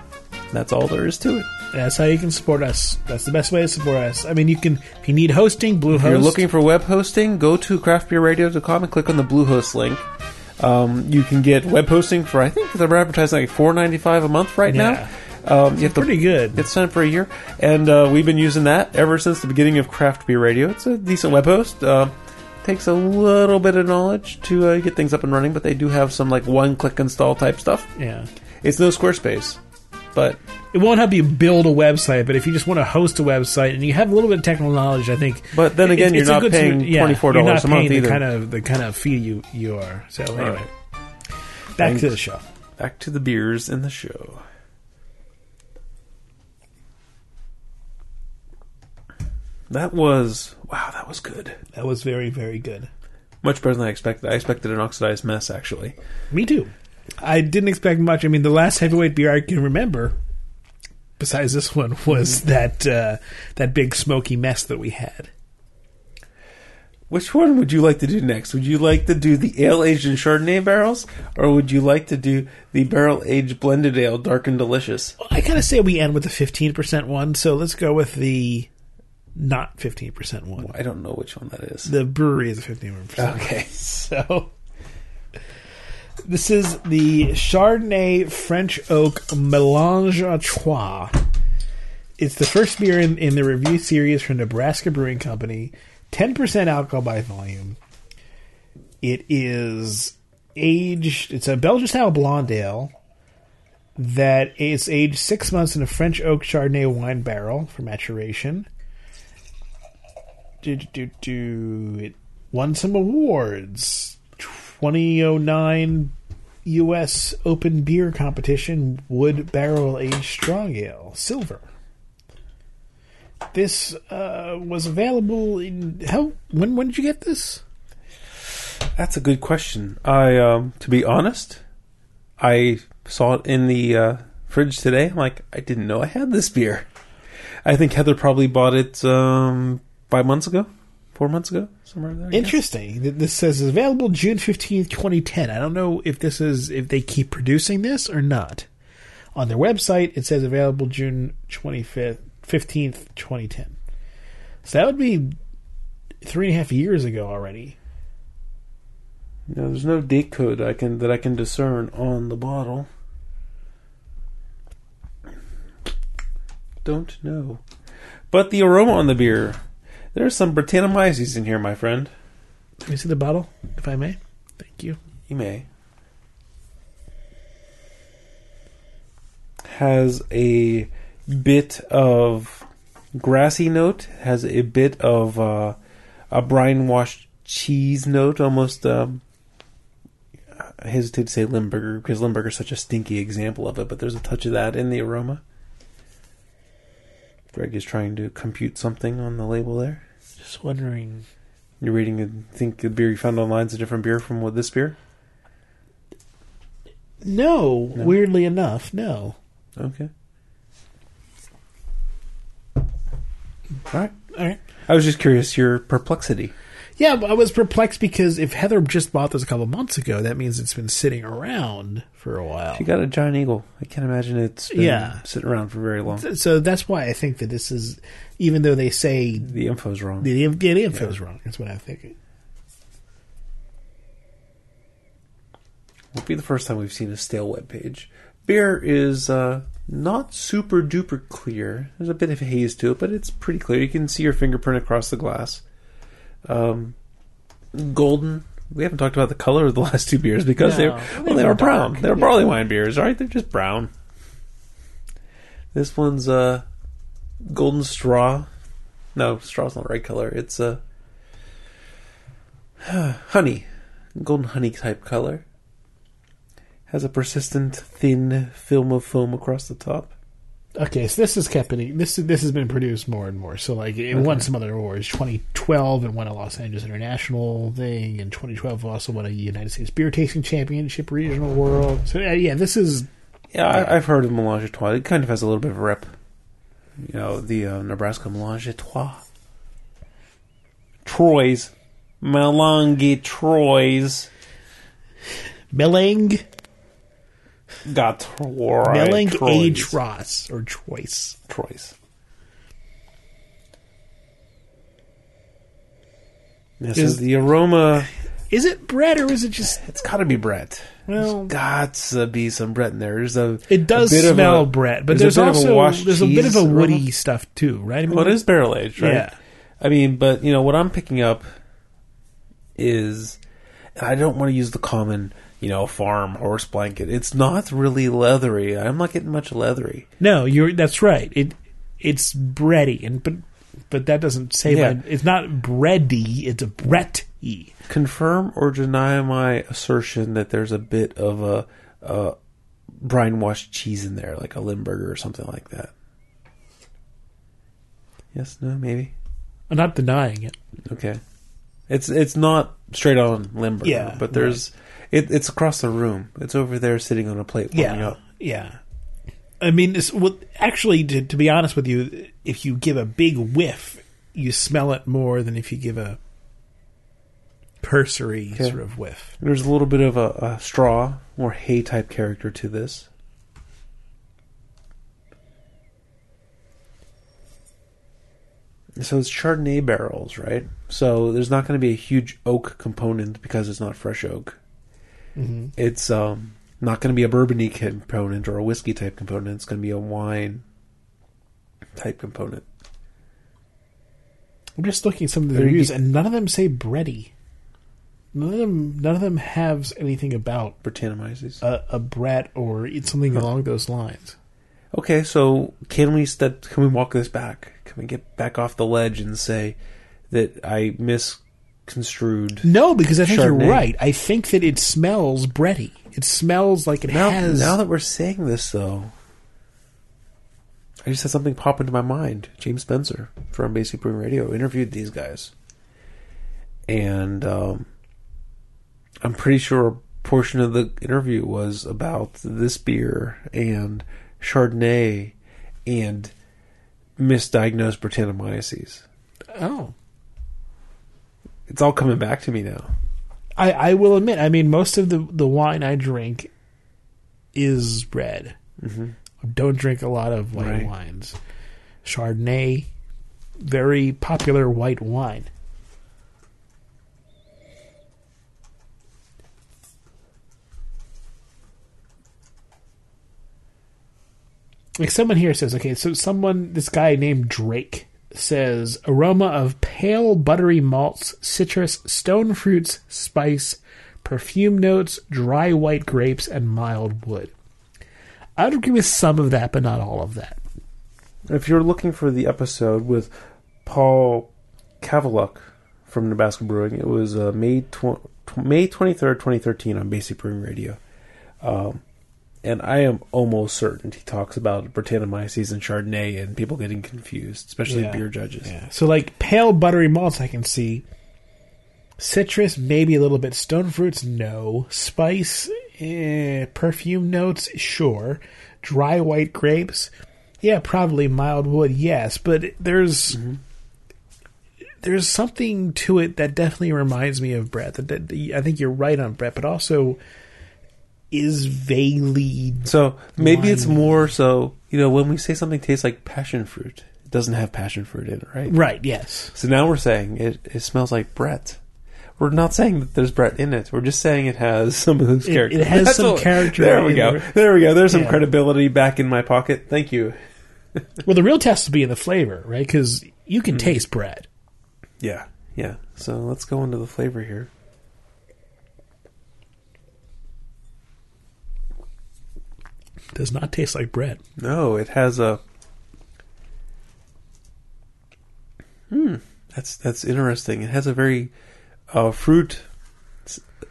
That's all there is to it. That's how you can support us. That's the best way to support us. I mean, you can if you need hosting, Bluehost. If you're looking for web hosting, go to craftbeerradio.com and click on the Bluehost link. Um, you can get web hosting for I think they're advertising like four ninety five a month right Yeah. now. Um, you have to pretty good. It's signed for a year, and uh, we've been using that ever since the beginning of Craft Beer Radio. It's a decent web host. Uh, takes a little bit of knowledge to uh, get things up and running, but they do have some like one-click install type stuff. yeah. It's no Squarespace, but It won't help you build a website, but if you just want to host a website and you have a little bit of technical knowledge, I think. But then again, you're a not good paying yeah, $24 you're not a month either. The kind of the kind of fee you you are. So anyway, right. back Thanks. to the show. back to the beers in the show. That was wow. That was good. That was very very good. Much better than I expected. I expected an oxidized mess, actually. Me too. I didn't expect much. I mean, the last heavyweight beer I can remember, besides this one, was that uh, that big smoky mess that we had. Which one would you like to do next? Would you like to do the ale aged in Chardonnay barrels, or would you like to do the barrel aged blended ale, dark and delicious? Well, I kind of say we end with the fifteen percent one, so let's go with the not fifteen percent one. I don't know which one that is. The Bruery is a fifteen percent. Okay. So this is the Chardonnay French Oak Mélange à Trois. It's the first beer in, in the review series from Nebraska Brewing Company. 10% alcohol by volume. It is aged, it's a Belgian style blonde ale that is aged six months in a French oak Chardonnay wine barrel for maturation. Do, do, do. It won some awards. 2009 U.S. Open Beer Competition Wood Barrel Aged Strong Ale, silver. This uh, was available in how? When when did you get this? That's a good question. I, um, to be honest, I saw it in the uh, fridge today. I'm like, I didn't know I had this beer. I think Heather probably bought it um, five months ago, four months ago, somewhere there. I guess. Interesting. This says it's available June fifteenth, twenty ten. I don't know if this is if they keep producing this or not. On their website, it says available June twenty fifth, fifteenth, twenty ten. So that would be three and a half years ago already. No, there's no date code I can that I can discern on the bottle. Don't know. But the aroma on the beer, there's some Brettanomyces in here, my friend. Let me see the bottle, if I may. Thank you. You may. Has a bit of grassy note. Has a bit of uh, a brine washed cheese note, almost. Um, I hesitate to say Limburger because Limburger is such a stinky example of it, but there's a touch of that in the aroma. Greg is trying to compute something on the label there. Just wondering. You're reading and think the beer you found online is a different beer from what this beer? No, No. weirdly enough, no. Okay. All right. All right. I was just curious your perplexity. Yeah, I was perplexed because if Heather just bought this a couple months ago, that means it's been sitting around for a while. She got a giant eagle. I can't imagine it's been Yeah. sitting around for very long. So that's why I think that this is, even though they say The info's wrong. the, the, the info is wrong. That's what I'm thinking. Won't be the first time we've seen a stale web page. Beer is uh, not super duper clear. There's a bit of haze to it, but it's pretty clear. You can see your fingerprint across the glass. Um, golden. We haven't talked about the color of the last two beers because No. they They're well they were brown. They were Yeah. barley wine beers, right? They're just brown. This one's uh, golden straw. No, straw's not the right color. It's uh, honey, golden honey type color. Has a persistent thin film of foam across the top. Okay, so this is kept in, this this has been produced more and more. So like it won some other awards. 2012 it won a Los Angeles International thing, and 2012 also won a United States Beer Tasting Championship Regional World. So uh, yeah, this is Yeah, I, I've heard of Melange à Trois. It kind of has a little bit of a rep. You know, the uh, Nebraska Melange à Trois. Troy's. Melange Troy's. Melang Got Troy. Melang A Troy's. Tross or Choice. Troy's. This Is- is the aroma. Is it bread or is it just? It's got to be bread. Well, There's got to be some bread in there. There's a. it does a smell a- bread, but there's there's, a bit a also there's a bit of a woody aroma. stuff too, right? I mean, Well, it is barrel aged, right? Yeah. I mean, but you know what I'm picking up is, and I don't want to use the common, you know, farm horse blanket. It's not really leathery. I'm not getting much leathery. No, you're that's right. It it's bready, and but but that doesn't say Yeah. my, it's not bready. It's a bretty. Confirm or deny my assertion that there's a bit of a, a brine washed cheese in there, like a Limburger or something like that. Yes, no, maybe. I'm not denying it. Okay. It's it's not straight on Limburger, Yeah, but there's it, it's across the room. It's over there sitting on a plate Yeah, up. yeah. I mean, this, well, actually, to, to be honest with you, if you give a big whiff, you smell it more than if you give a cursory Okay. sort of whiff. There's a little bit of a, a straw, more hay type character to this. So it's Chardonnay barrels, right? So there's not going to be a huge oak component because it's not fresh oak. Mm-hmm. It's um, not going to be a bourbony component or a whiskey type component. It's going to be a wine type component. I'm just looking at some of the reviews, and none of them say bready. None of them, none of them have anything about Brettanomyces. a, a Brett or something along those lines. Okay, so can we step? Can we walk this back? Can we get back off the ledge and say that I misconstrued? No, because I think Chardonnay. you're right. I think that it smells bready. It smells like it Now, has. now that we're saying this, though, I just had something pop into my mind. James Spencer from Basic Brewing Radio interviewed these guys, and um, I'm pretty sure a portion of the interview was about this beer and Chardonnay and misdiagnosed Brettanomyces. Oh. It's all coming back to me now. I, I will admit, I mean, most of the, the wine I drink is red. Mm-hmm. I don't drink a lot of white Right. wines. Chardonnay, very popular white wine. Like someone here says, okay, so someone, this guy named Drake says, aroma of pale buttery malts, citrus, stone fruits, spice, perfume notes, dry white grapes, and mild wood. I would agree with some of that, but not all of that. If you're looking for the episode with Paul Kavulak from Nebraska Brewing, it was uh, May tw- May 23rd, 2013 on Basic Brewing Radio. Um, and I am almost certain he talks about Brettanomyces and Chardonnay and people getting confused, especially Yeah. beer judges. Yeah. So like pale buttery malts, I can see. Citrus, maybe a little bit. Stone fruits, no. Spice, eh, perfume notes, sure. Dry white grapes, yeah, probably mild wood, yes. But there's there's something to it that definitely reminds me of Brett. That, that I think you're right on Brett, but also is vaguely So maybe it's Wine. more so, you know, when we say something tastes like passion fruit, it doesn't have passion fruit in it, right? right. Yes. So now we're saying it, it smells like Brett. We're not saying that there's Brett in it. We're just saying it has some of those It- characters. it has some character There we in go. there. There we go. There's some Yeah. credibility back in my pocket. Thank you. Well, the real test will be in the flavor, right? Because you can mm-hmm. taste bread. Yeah, yeah. So let's go into the flavor here. Does not taste like bread. No, it has a. Hmm. That's that's interesting. It has a very uh, fruit,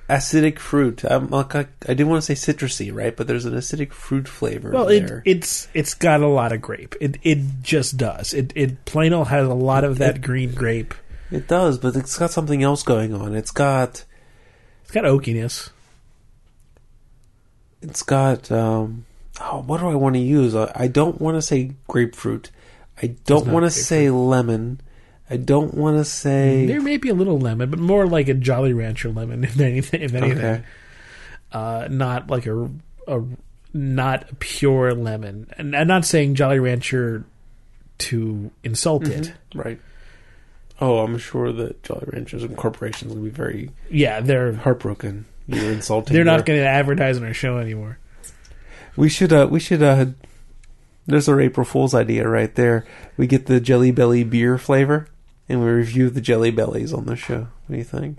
acidic fruit. I'm I, I didn't want to say citrusy, right? But there's an acidic fruit flavor Well, it, there. it's it's got a lot of grape. It it just does. It it plain old has a lot of that It- green grape. It does, but it's got something else going on. It's got It's got oakiness. it's got um oh, what do I want to use? I, I don't want to say grapefruit. I don't want to say lemon. I don't want to say There may be a little lemon, but more like a Jolly Rancher lemon, if anything. If anything. okay. Uh, not like a a not a pure lemon. And I'm not saying Jolly Rancher to insult it. Right. Oh, I'm sure that Jolly Ranchers and corporations will be very Yeah, they're heartbroken. You're insulting. they're not going to advertise on our show anymore. We should. Uh, we should. Uh, there's our April Fool's idea right there. We get the Jelly Belly beer flavor, and we review the Jelly Bellies on the show. What do you think?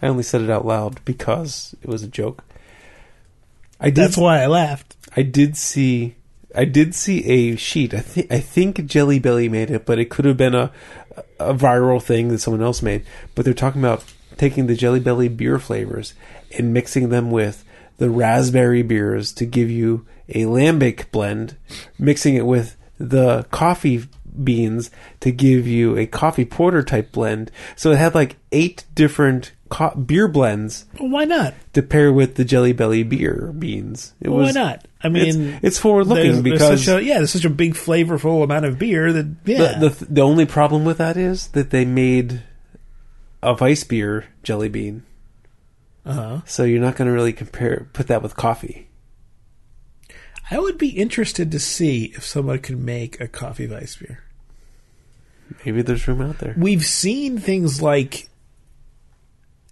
I only said it out loud because it was a joke. I did. That's why I laughed. I did see. I did see a sheet. I think. I think Jelly Belly made it, but it could have been a a viral thing that someone else made. But they're talking about taking the Jelly Belly beer flavors and mixing them with the raspberry beers to give you a lambic blend, mixing it with the coffee beans to give you a coffee porter type blend. So it had like eight different co- beer blends Well, why not? to pair with the Jelly Belly beer beans. It Well, why not? I mean, it's, it's forward looking because there's such a, yeah, there's such a big flavorful amount of beer that yeah, the, the the only problem with that is that they made a vice beer jelly bean, uh-huh. so you're not going to really compare put that with coffee. I would be interested to see if someone could make a coffee vice beer. Maybe there's room out there. We've seen things like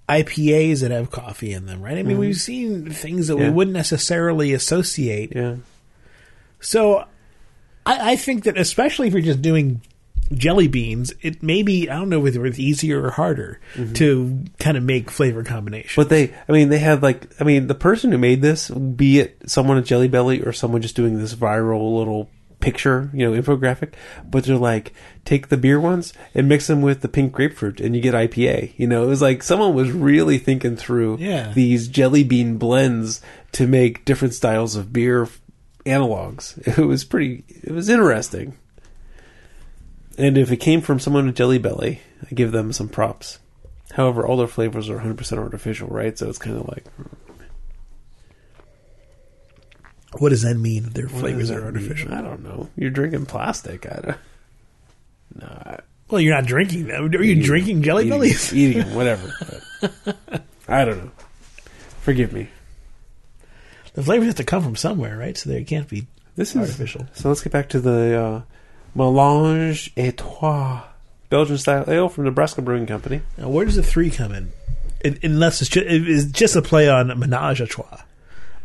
IPAs that have coffee in them, right? I mean, we've seen things that we wouldn't necessarily associate. Yeah, So I, I think that especially if you're just doing jelly beans, it may be, I don't know whether it's easier or harder mm-hmm. to kind of make flavor combinations. but they, I mean, they had like, I mean, the person who made this, be it someone at Jelly Belly or someone just doing this viral little picture, you know, infographic, but they're like, take the beer ones and mix them with the pink grapefruit and you get IPA. You know, it was like someone was really thinking through Yeah. these jelly bean blends to make different styles of beer analogs. It was pretty, it was interesting. And if it came from someone with Jelly Belly, I give them some props. However, all their flavors are 100% artificial, right? So it's kind of like What does that mean? Their flavors are that mean? artificial. I don't know. You're drinking plastic. I don't. No, I- Well, you're not drinking them. Are you Eating- drinking Jelly eating, Bellies? Eating them, whatever. I don't know. Forgive me. The flavors have to come from somewhere, right? So they can't be This is artificial. So let's get back to the uh, Melange et Trois Belgian style ale from Nebraska Brewing Company. Now, where does the three come in? Un- Unless it's just, it's just a play on menage a trois,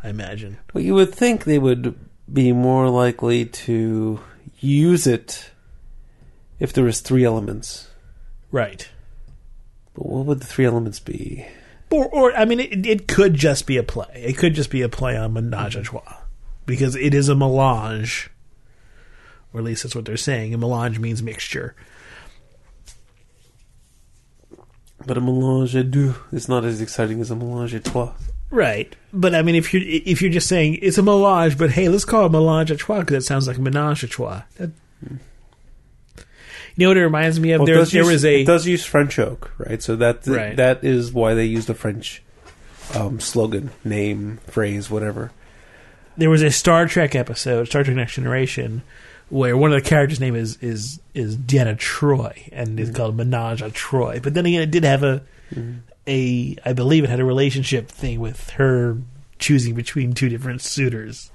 I imagine. Well, you would think they would be more likely to use it if there was three elements. Right. But what would the three elements be? Or, or I mean, it, it could just be a play. It could just be a play on menage a mm-hmm. trois because it is a melange, or at least that's what they're saying. A melange means mixture. But a melange à deux is not as exciting as a melange à trois. Right, but I mean, if you're if you're just saying it's a melange, but hey, let's call it melange a trois because it sounds like menage a trois. That, you know what it reminds me of? Well, it there, does there use- was a it does use French oak, right? So that Right. that is why they use the French um, slogan, name, phrase, whatever. there was a Star Trek episode, Star Trek Next Generation, where one of the characters' name is is is Deanna Troi, and it's mm. called Menage a Troi. But then again, it did have a mm. a I believe it had a relationship thing with her choosing between two different suitors.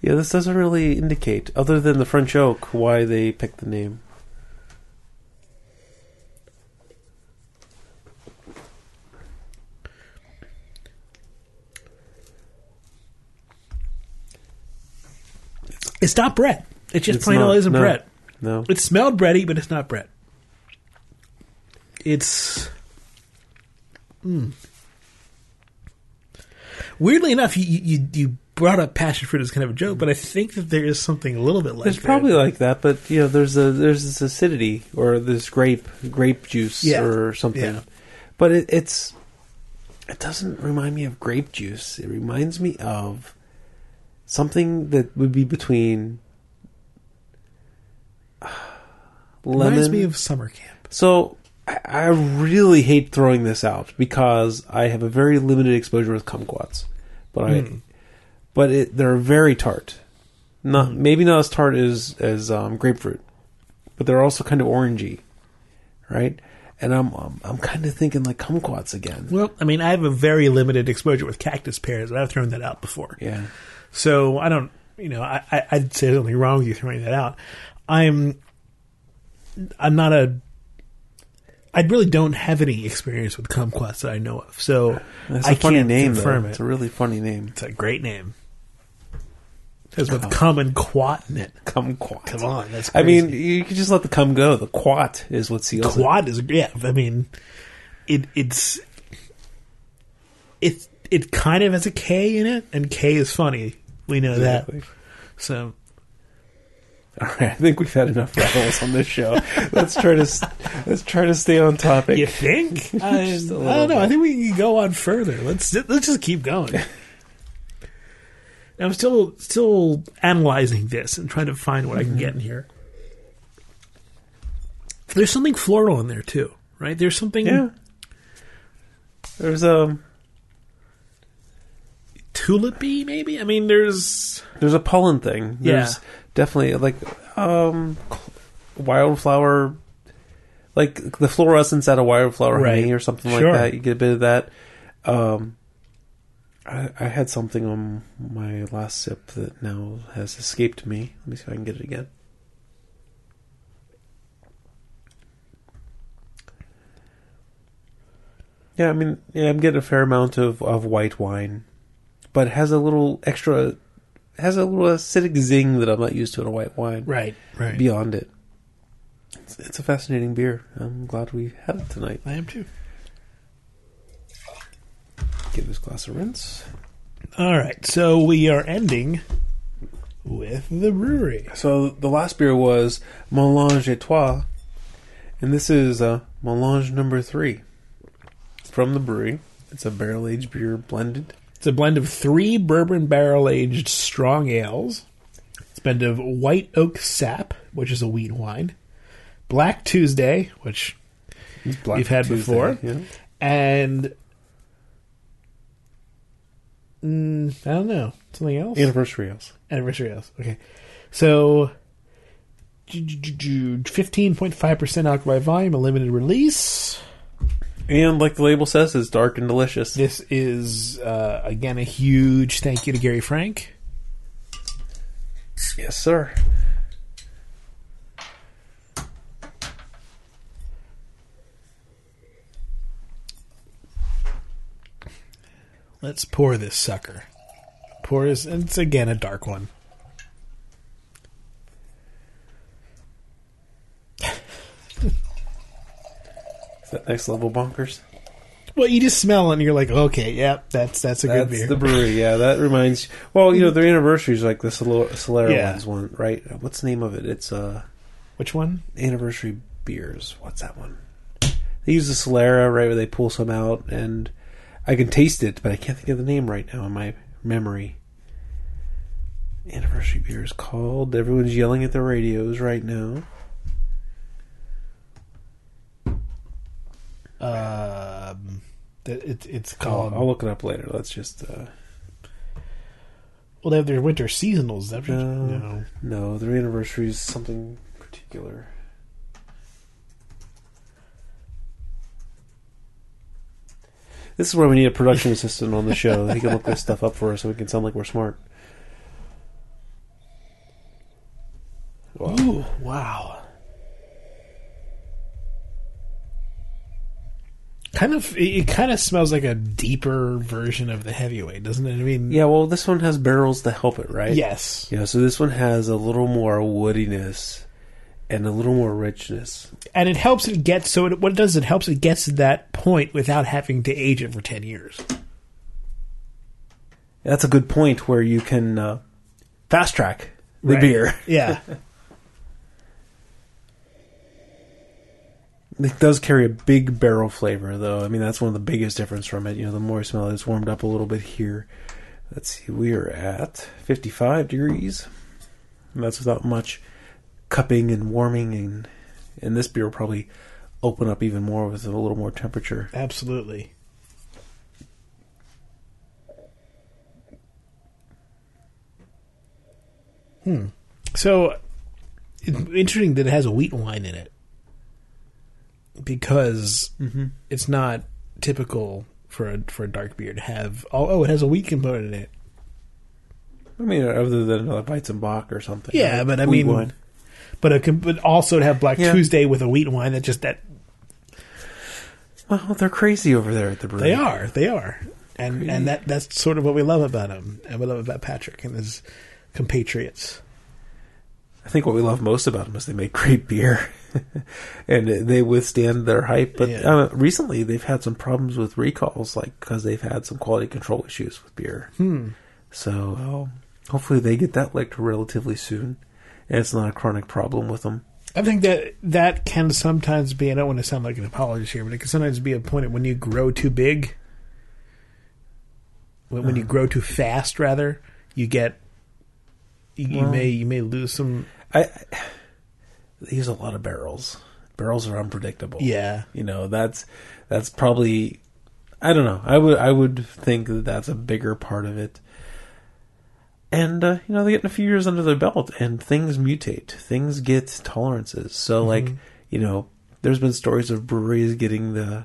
Yeah, this doesn't really indicate, other than the French oak, why they picked the name. It's not bread. It just It's plain old isn't no. bread. No, It smelled bready, but it's not bread. It's. Mm. Weirdly enough, you, you you brought up passion fruit as kind of a joke, but I think that there is something a little bit like that. probably like that, but you know, there's a there's this acidity or this grape grape juice Yeah. or something. Yeah. But it, it's it doesn't remind me of grape juice. It reminds me of something that would be between lemon. reminds me of summer camp. So I, I really hate throwing this out because I have a very limited exposure with kumquats, but I, Mm. but it, they're very tart. Not maybe not as tart as as um, grapefruit, but they're also kind of orangey, right? And I'm I'm, I'm kind of thinking like kumquats again. Well, I mean, I have a very limited exposure with cactus pears, but I've thrown that out before. Yeah, So I don't, you know, I, I, I'd say there's nothing wrong with you throwing that out. I'm, I'm not a, I really don't have any experience with kumquats that I know of. So that's I a funny can't name. confirm though. it. It's a really funny name. It's a great name. There's with cum and quat in it. Kumquat. Come on, that's I crazy. mean, you can just let the cum go. The quat is what seals it. quad is yeah. I mean, it it's it it kind of has a K in it, and K is funny. We know Exactly. that. So All right, I think we've had enough rattles on this show. let's try to let's try to stay on topic. you think? I, I don't know. I think we can go on further. Let's let's just keep going. I'm still still analyzing this and trying to find what I can get in here. There's something floral in there too, right? There's something Yeah. There's um tulipy, maybe. I mean, there's there's a pollen thing. Yeah. Definitely like um wildflower like the fluorescence out of wildflower Right. honey or something Sure. like that. You get a bit of that. Um I, I had something on my last sip that now has escaped me. Let me see if I can get it again. Yeah, I mean, yeah, I'm getting a fair amount of, of white wine, but it has a little extra, has a little acidic zing that I'm not used to in a white wine. right, right. Beyond it, it's, it's a fascinating beer. I'm glad we had it tonight. I am too. Give this glass a rinse. All right, so we are ending with the Bruery. So the last beer was Melange et Trois, and this is uh, Melange number three from the Bruery. It's a barrel aged beer blended. It's a blend of three bourbon barrel aged strong ales. It's a blend of white oak sap, which is a wheat wine, Black Tuesday, which Black we've had Tuesday, before, yeah. and mm, I don't know something else. Anniversary ales. Anniversary ales. Okay, so fifteen point five percent alcohol by volume, a limited release. And like the label says, it's dark and delicious. This is uh, again a huge thank you to Gary Frank. Yes, sir. Let's pour this sucker. Pour is and it's again a dark one. Is that next level bonkers? Well, you just smell it and you're like, okay, yep, that's that's a good That's beer. the Bruery. Yeah, that reminds. Well, you know, their anniversary is like the Solera Yeah. ones one, right? What's the name of it? It's uh Which one? anniversary beers. What's that one? They use the Solera right where they pull some out, and I can taste it, but I can't think of the name right now in my memory. Anniversary beer is called. Everyone's yelling at their radios right now. Um, it, it's I'll, called. I'll look it up later. Let's just. Uh, well, they have their winter seasonals. That No. no. no, their anniversary is something particular. This is where we need a production assistant on the show. He can look this stuff up for us so we can sound like we're smart. Wow. Ooh, wow. Kind of, it, kind of smells like a deeper version of the heavyweight, doesn't it? I mean, Yeah, well, this one has barrels to help it, right? yes, Yeah, so this one has a little more woodiness and a little more richness. and it helps it get so. It, what it does, it helps it gets to that point without having to age it for ten years. That's a good point where you can uh, fast track the Right. beer. Yeah, It does carry a big barrel flavor, though. I mean, that's one of the biggest difference from it. You know, the more you smell it, it's warmed up a little bit here. Let's see, we are at 55 degrees. And that's without much cupping and warming, and and this beer will probably open up even more with a little more temperature. absolutely. Hmm. So it's interesting that it has a wheat wine in it because Mm-hmm. it's not typical for a for a dark beer to have. Oh, oh, it has a wheat component in it. I mean, other than a Weizenbock or something. Yeah, right? but I Wheat mean, wine. but it can, but also to have Black Yeah. Tuesday with a wheat wine that just that well, they're crazy over there at the Bruery. they are they are, and and that that's sort of what we love about him, and we love about Patrick and his compatriots. I think what we love most about them is they make great beer, and they withstand their hype. But Yeah. uh, recently, they've had some problems with recalls, like because they've had some quality control issues with beer. Hmm. So uh, hopefully, they get that licked relatively soon, and it's not a chronic problem with them. I think that that can sometimes be. I don't want to sound like an apologist here, but it can sometimes be a point when you grow too big. When, when you grow too fast, rather, you get you, you Well- may you may lose some. I, they use a lot of barrels. Barrels are unpredictable. Yeah, you know that's that's probably I don't know. I would I would think that that's a bigger part of it. And uh, you know they're getting a few years under their belt, and things mutate. Things get tolerances. So like you know, there's been stories of breweries getting the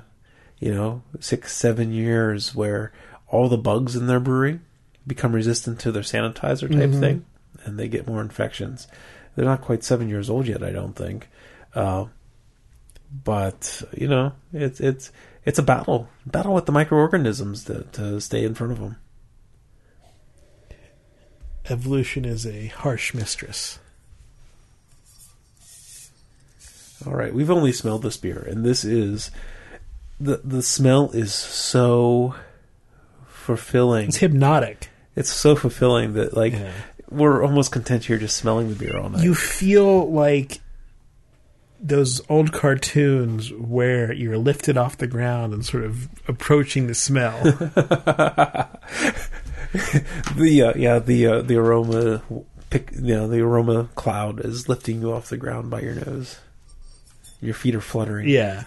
you know six seven years where all the bugs in their brewery become resistant to their sanitizer type Mhm. thing, and they get more infections. They're not quite seven years old yet, I don't think. Uh, but you know, it's it's it's a battle, battle with the microorganisms to to stay in front of them. evolution is a harsh mistress. All right, we've only smelled this beer, and this is the the smell is so fulfilling. It's hypnotic. It's so fulfilling that like Yeah we're almost content here just smelling the beer all night. You feel like those old cartoons where you're lifted off the ground and sort of approaching the smell. the uh, yeah the uh, the aroma pick you know the aroma cloud is lifting you off the ground by your nose. Your feet are fluttering. Yeah.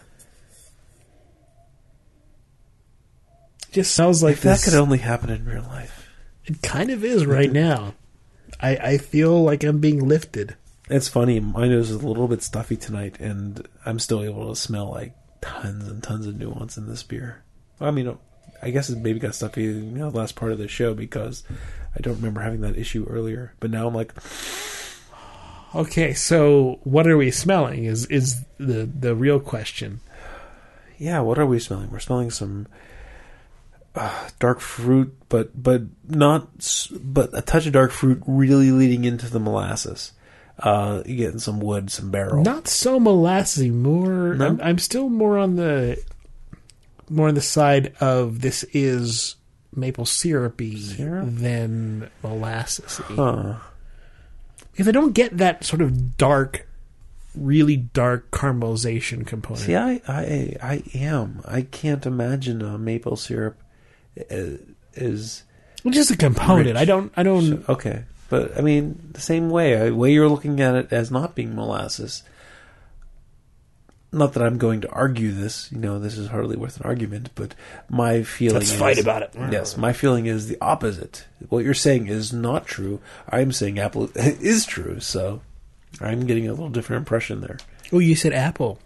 Just sounds like if this, that could only happen in real life. It kind of is right mm-hmm. now. I, I feel like I'm being lifted. It's funny. My nose is a little bit stuffy tonight, and I'm still able to smell like tons and tons of nuance in this beer. I mean, I guess it maybe got stuffy you know, the last part of the show because I don't remember having that issue earlier. But now I'm like, Okay, so what are we smelling? Is is the the real question? yeah, what are we smelling? We're smelling some uh, dark fruit, but but not, but a touch of dark fruit really leading into the molasses. Uh, you're getting some wood, some barrel. Not so molassy. More. No? I'm, I'm still more on the more on the side of this is maple syrupy Syrup? than molassesy. Huh. Because I don't get that sort of dark, really dark caramelization component. See, I, I, I am. I can't imagine a maple syrup is Just a component. Rich. I don't. I don't. okay, but I mean the same way. The way you're looking at it as not being molasses. Not that I'm going to argue this. You know, this is hardly worth an argument. But my feeling. Let's is, fight about it. Yes, my feeling is the opposite. What you're saying is not true. I'm saying apple is true. So I'm getting a little different impression there. Oh, you said apple.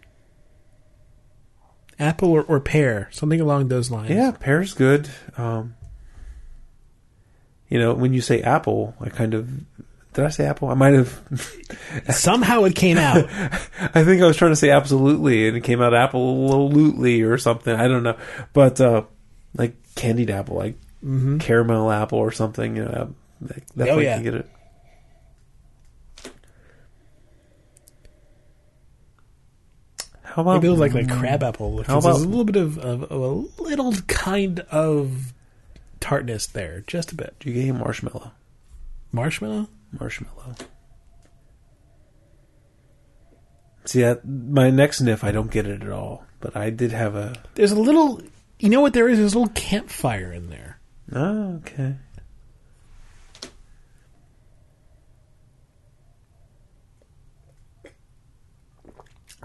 Apple or, or pear, something along those lines. Yeah, pear's good. Um, you know, when you say apple, I kind of did I say apple? I might have. Somehow it came out. I think I was trying to say absolutely, and it came out absolutely or something. I don't know, but uh, like candied apple, like caramel apple or something. You know, that, that Oh, way yeah. you get it. How about Maybe it was like like crab apple. How Because there's about- a little bit of, of, of a little kind of tartness there, just a bit. Do you get a marshmallow? Marshmallow. marshmallow. See, that, my next sniff, I don't get it at all. But I did have a. There's a little. You know what there is? There's a little campfire in there. Oh, okay.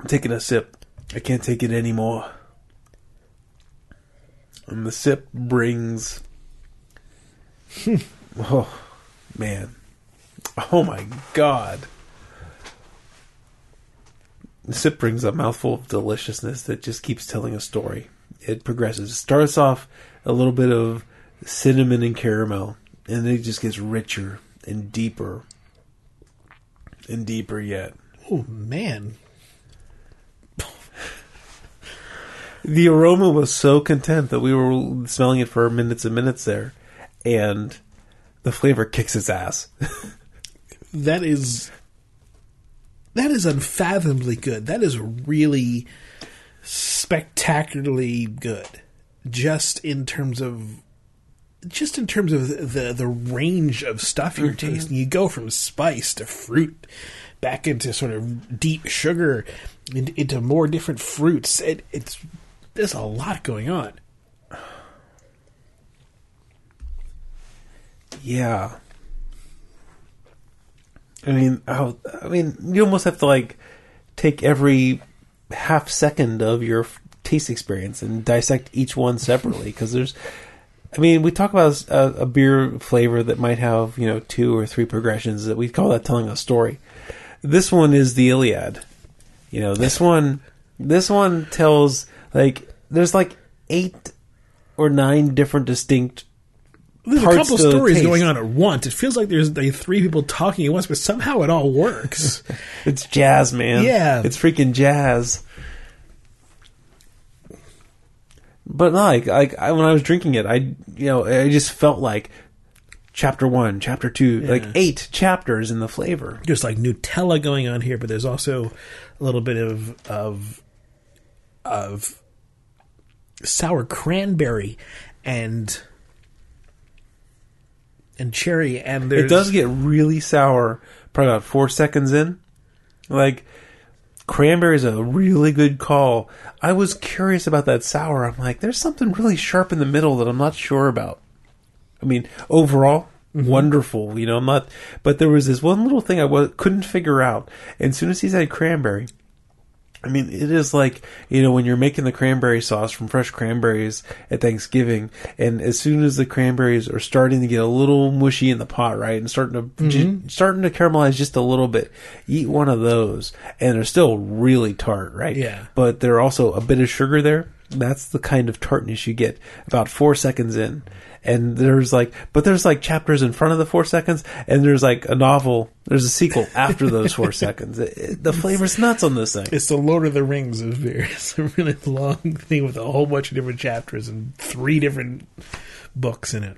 Taking a sip. I can't take it anymore. And the sip brings. oh, man. Oh my god. The sip brings a mouthful of deliciousness that just keeps telling a story. It progresses. It starts off a little bit of cinnamon and caramel, and then it just gets richer and deeper and deeper yet. Oh man, The aroma was so content that we were smelling it for minutes and minutes there, and the flavor kicks its ass. that is that is unfathomably good. That is really spectacularly good. Just in terms of just in terms of the the range of stuff you're mm-hmm. tasting. You go from spice to fruit back into sort of deep sugar in- into more different fruits. It, it's there's a lot going on. Yeah. I mean, I mean, you almost have to like take every half second of your taste experience and dissect each one separately because there's. I mean, we talk about a, a beer flavor that might have you know two or three progressions that we call that telling a story. This one is the Iliad. You know, this one, this one tells like there's like eight or nine different distinct There's a couple to stories going on at once. It feels like there's like three people talking at once, but somehow it all works. It's jazz, man. Yeah. it's freaking jazz. But no, like, like I, when I was drinking it, I you know I just felt like chapter one, chapter two, like eight chapters in the flavor. there's like Nutella going on here, but there's also a little bit of of of sour cranberry and and cherry, and there's It does get really sour, probably about four seconds in. Like cranberry is a really good call. I was curious about that sour. I'm like, there's something really sharp in the middle that I'm not sure about. I mean, overall, mm-hmm. wonderful. You know, I'm not. But there was this one little thing I was, couldn't figure out. And as soon as he said cranberry, I mean, it is like, you know, when you're making the cranberry sauce from fresh cranberries at Thanksgiving, and as soon as the cranberries are starting to get a little mushy in the pot, right, and starting to, Mm-hmm. ju- starting to caramelize just a little bit, eat one of those, and they're still really tart, right? Yeah. But they're also a bit of sugar there. That's the kind of tartness you get about four seconds in. And there's like, but there's like chapters in front of the four seconds, and there's like a novel, there's a sequel after those four seconds. It- it- the flavor's nuts on this thing. It's the Lord of the Rings of beer. It's a really long thing with a whole bunch of different chapters and three different books in it.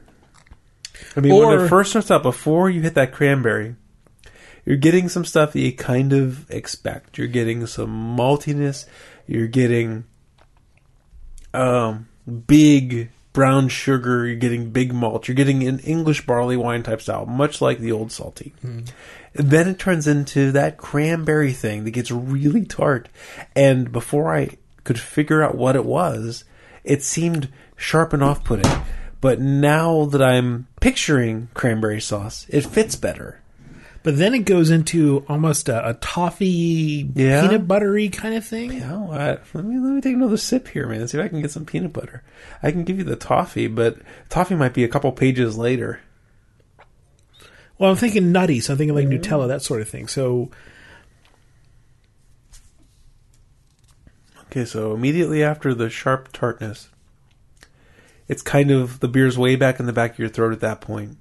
I mean, when it first starts out, before you hit that cranberry, you're getting some stuff that you kind of expect. You're getting some maltiness. You're getting um, big brown sugar. You're getting big malt. You're getting an English barley wine type style, much like the old salty. And then it turns into that cranberry thing that gets really tart. And before I could figure out what it was, it seemed sharp and off putting. But now that I'm picturing cranberry sauce, it fits better. But then it goes into almost a, a toffee, Yeah. peanut buttery kind of thing. You know what? Let me let me take another sip here, man. See if I can get some peanut butter. I can give you the toffee, but toffee might be a couple pages later. Well, I'm thinking nutty, so I'm thinking like Nutella, that sort of thing. So Okay, so immediately after the sharp tartness, it's kind of the beer's way back in the back of your throat at that point.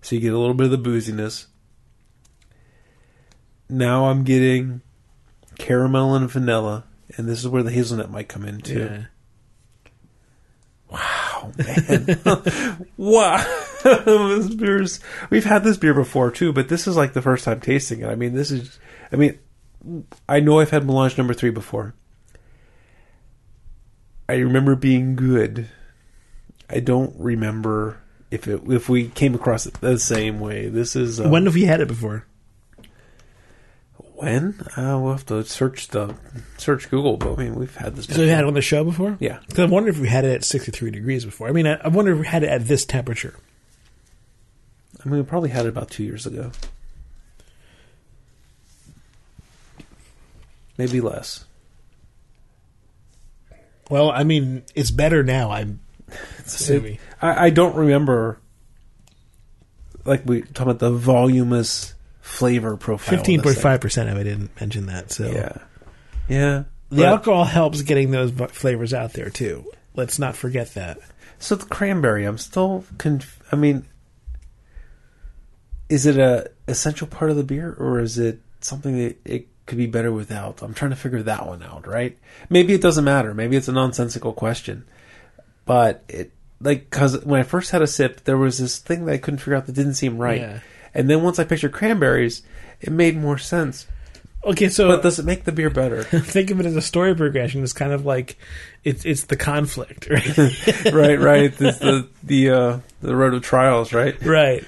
So you get a little bit of the booziness. Now I'm getting caramel and vanilla, and this is where the hazelnut might come in too. yeah. Wow, man. wow. this beer's we've had this beer before too, but this is like the first time tasting it. I mean, this is I mean, I know I've had Melange number 3 before. I remember being good. I don't remember if it if we came across it the same way. This is uh, when have you had it before? When? Uh, we'll have to search the search Google, but I mean, we've had this So you had it on the show before? Yeah. 'Cause I wonder if we had it at 63 degrees before. I mean, I, I wonder if we had it at this temperature. I mean, we probably had it about 2 years ago. Maybe less. Well, I mean, it's better now. I'm assuming. I, I don't remember like we talking about the voluminous flavor profile. Fifteen point five percent of it didn't mention that. So Yeah, yeah. the But- alcohol helps getting those flavors out there too. Let's not forget that. So the cranberry, I'm still. Conf- I mean, is it a essential part of the beer, or is it something that it could be better without? I'm trying to figure that one out. Right? Maybe it doesn't matter. Maybe it's a nonsensical question, but it like because when I first had a sip, there was this thing that I couldn't figure out that didn't seem right, Yeah. And then once I pictured cranberries, it made more sense. Okay, so But does it make the beer better? think of it as a story progression. It's kind of like it's it's the conflict, right? right, right. This the the uh, the road of trials, right? right.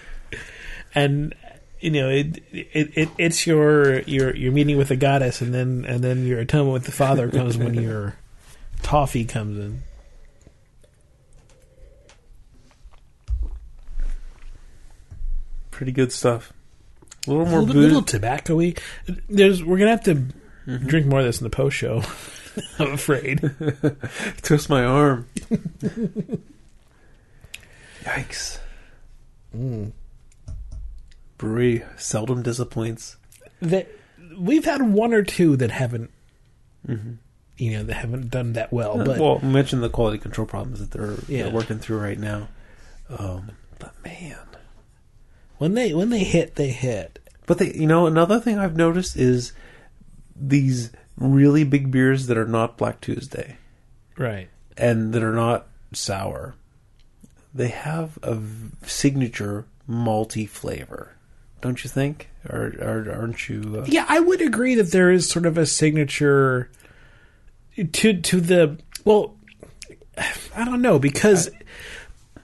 And you know, it, it it it's your your your meeting with the goddess, and then and then your atonement with the father comes when your toffee comes in. Pretty good stuff. A little A more little, little tobacco-y. There's we're gonna have to mm-hmm. drink more of this in the post show. I'm afraid. Twist my arm. Yikes. Mm. Bruery seldom disappoints. that we've had one or two that haven't mm-hmm. you know that haven't done that well but well, mention the quality control problems that they're, Yeah. they're working through right now. Um, but man, when they when they hit they hit but they, you know, another thing I've noticed is these really big beers that are not Black Tuesday. right and that are not sour, they have a signature malty flavor, don't you think? Or, or aren't you? Uh, yeah i would agree that there is sort of a signature to to the well i don't know because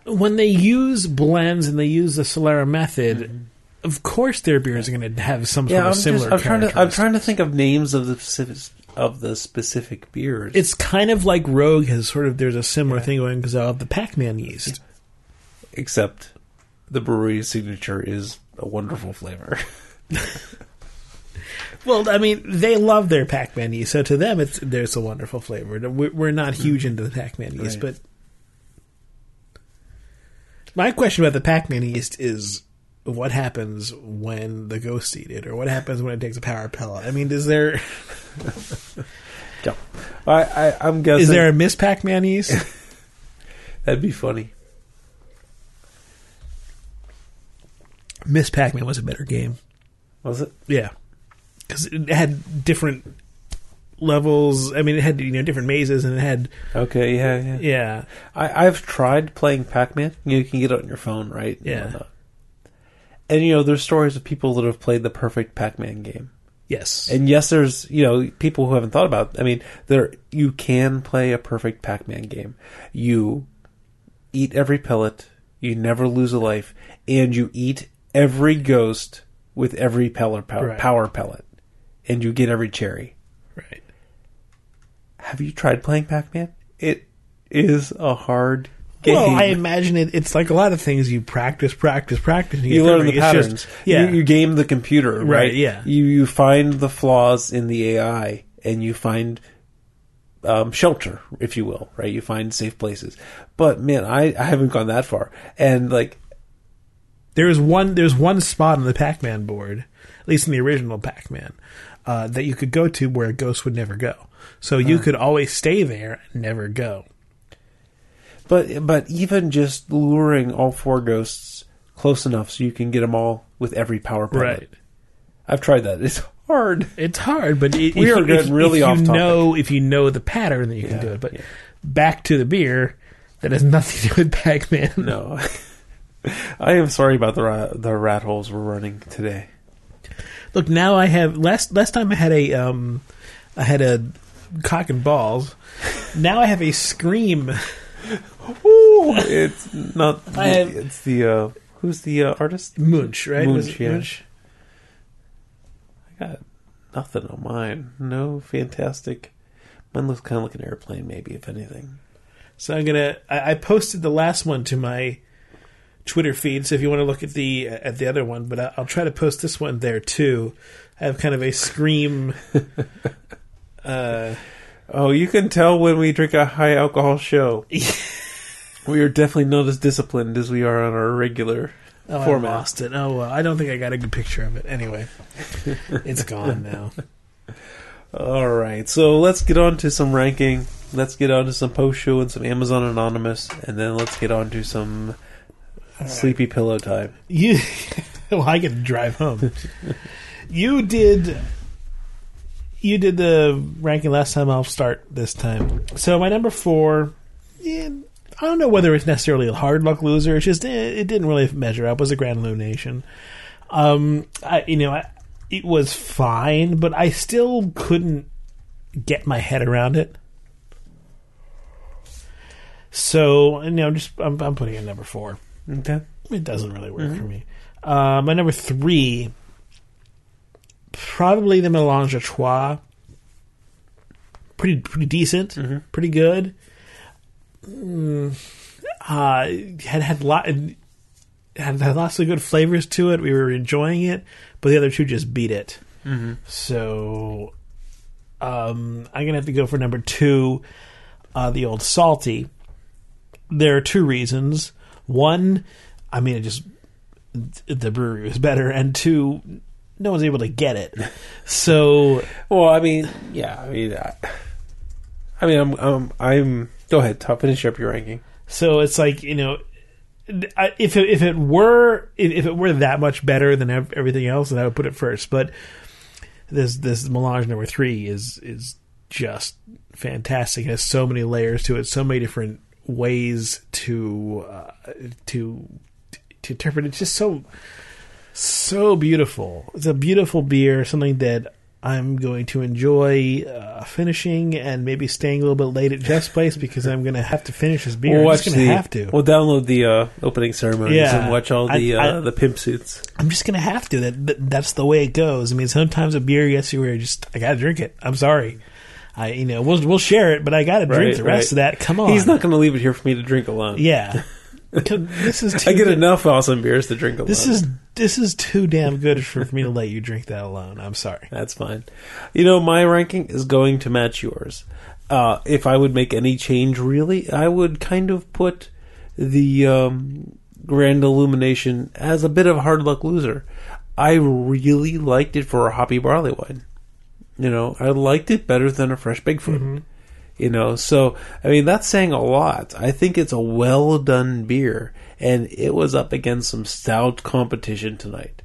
when they use blends and they use the solera method mm-hmm. of course their beers are going to have some sort yeah, I'm, of just, similar I'm trying to. I'm trying to think of names of the specific of the specific beers. it's kind of like rogue has sort of there's a similar thing going because of the pac-man yeast except the Bruery signature is a wonderful flavor. Well, I mean, they love their Pac-Man yeast, so to them, it's there's a wonderful flavor. We- We're not huge mm-hmm. into the Pac-Man yeast, Right. but my question about the Pac-Man yeast is what happens when the ghosts eat it, or what happens when it takes a power pellet? I mean, is there Yeah. I, I I'm guessing is there a Miss Pac-Man yeast? that'd be funny. Miss Pac-Man was a better game. Was it? Yeah, because it had different levels. I mean, it had you know different mazes, and it had Okay, yeah, yeah. yeah, I, I've tried playing Pac-Man. You, know, you can get it on your phone, right? And Yeah. whatnot. And you know, there's stories of people that have played the perfect Pac-Man game. yes, And yes, there's you know people who haven't thought about. I mean, there you can play a perfect Pac-Man game. You eat every pellet, you never lose a life, and you eat every ghost with every pellet power, Right. power pellet, and you get every cherry. right. Have you tried playing Pac-Man? It is a hard game. Well, I imagine it, it's like a lot of things. You practice, practice, practice. And you get learn the patterns. just- yeah, you, you game the computer, right? Right, yeah. You you find the flaws in the AI, and you find um, shelter, if you will, right? You find safe places. But man, I, I haven't gone that far, and like there's one. There's one spot on the Pac-Man board, at least in the original Pac-Man, uh, that you could go to where a ghost would never go. So you could always stay there and never go. But but even just luring all four ghosts close enough so you can get them all with every power pellet. Right. I've tried that. It's hard. It's hard, but it, We if are you, getting really if off you topic. know if you know the pattern, then you Yeah, can do it. But yeah. back to the beer, that has nothing to do with Pac-Man. No. I am sorry about the ra- the rat holes we're running today. Look, now I have last last time I had a um, I had a cock and balls. Now I have a scream. it's not. I have- it's the uh, who's the uh, artist? Munch, right? Munch, yeah. Munch? I got nothing on mine. No fantastic. Mine looks kind of like an airplane, maybe if anything. So I'm gonna. I, I posted the last one to my Twitter feeds if you want to look at the at the other one, but I, I'll try to post this one there too. I have kind of a scream. uh, Oh, you can tell when we drink a high alcohol show. we are definitely not as disciplined as we are on our regular oh, I lost it. Oh well, I don't think I got a good picture of it. Anyway, it's gone now. All right, so let's get on to some ranking. Let's get on to some post show and some Amazon Anonymous, and then let's get on to some sleepy pillow time. You, well, I get to drive home. you did, you did the ranking last time. I'll start this time. So my number four, yeah, I don't know whether it's necessarily a hard luck loser. It's just eh, it didn't really measure up. It was a Grand Illumination. Um, I you know I, it was fine, but I still couldn't get my head around it. So you know, just I'm, I'm putting it number four. Okay. It doesn't really work for me. Uh, my number three, probably the Melange à Trois. Pretty, pretty decent, pretty good. Mm, uh, had had lot had, had lots of good flavors to it. We were enjoying it, but the other two just beat it. So, um, I'm gonna have to go for number two, uh, the old salty. There are two reasons. One, I mean, it just the brewery was better, and two, no one's able to get it. So Well, I mean, yeah, I mean, I, I mean, I'm, um, I'm. Go ahead, top finish up your ranking. So it's like you know, if it, if it were if if it were that much better than everything else, then I would put it first. But this this melange number three is is just fantastic. It has so many layers to it, so many different ways to uh, to to interpret. It's just so so beautiful. It's a beautiful beer, something that I'm going to enjoy uh, finishing and maybe staying a little bit late at Jeff's place because I'm going to have to finish this beer. I'm just going to have to. We'll download the uh, opening ceremonies Yeah. and watch all the I- uh, the pimp suits. I'm just gonna have to. That, that that's the way it goes. I mean, sometimes a beer gets you where you just I gotta drink it. I'm sorry. I you know we'll we'll share it, but I gotta drink Right, the rest right. of that. Come on, He's not going to leave it here for me to drink alone. Yeah, this is I get good. enough awesome beers to drink alone. This is this is too damn good for, for me to let you drink that alone. I'm sorry. That's fine. You know, my ranking is going to match yours. Uh, if I would make any change, really, I would kind of put the um, Grand Illumination as a bit of a hard luck loser. I really liked it for a hoppy barley wine. You know, I liked it better than a fresh Bigfoot. You know, so I mean that's saying a lot. I think it's a well done beer, and it was up against some stout competition tonight.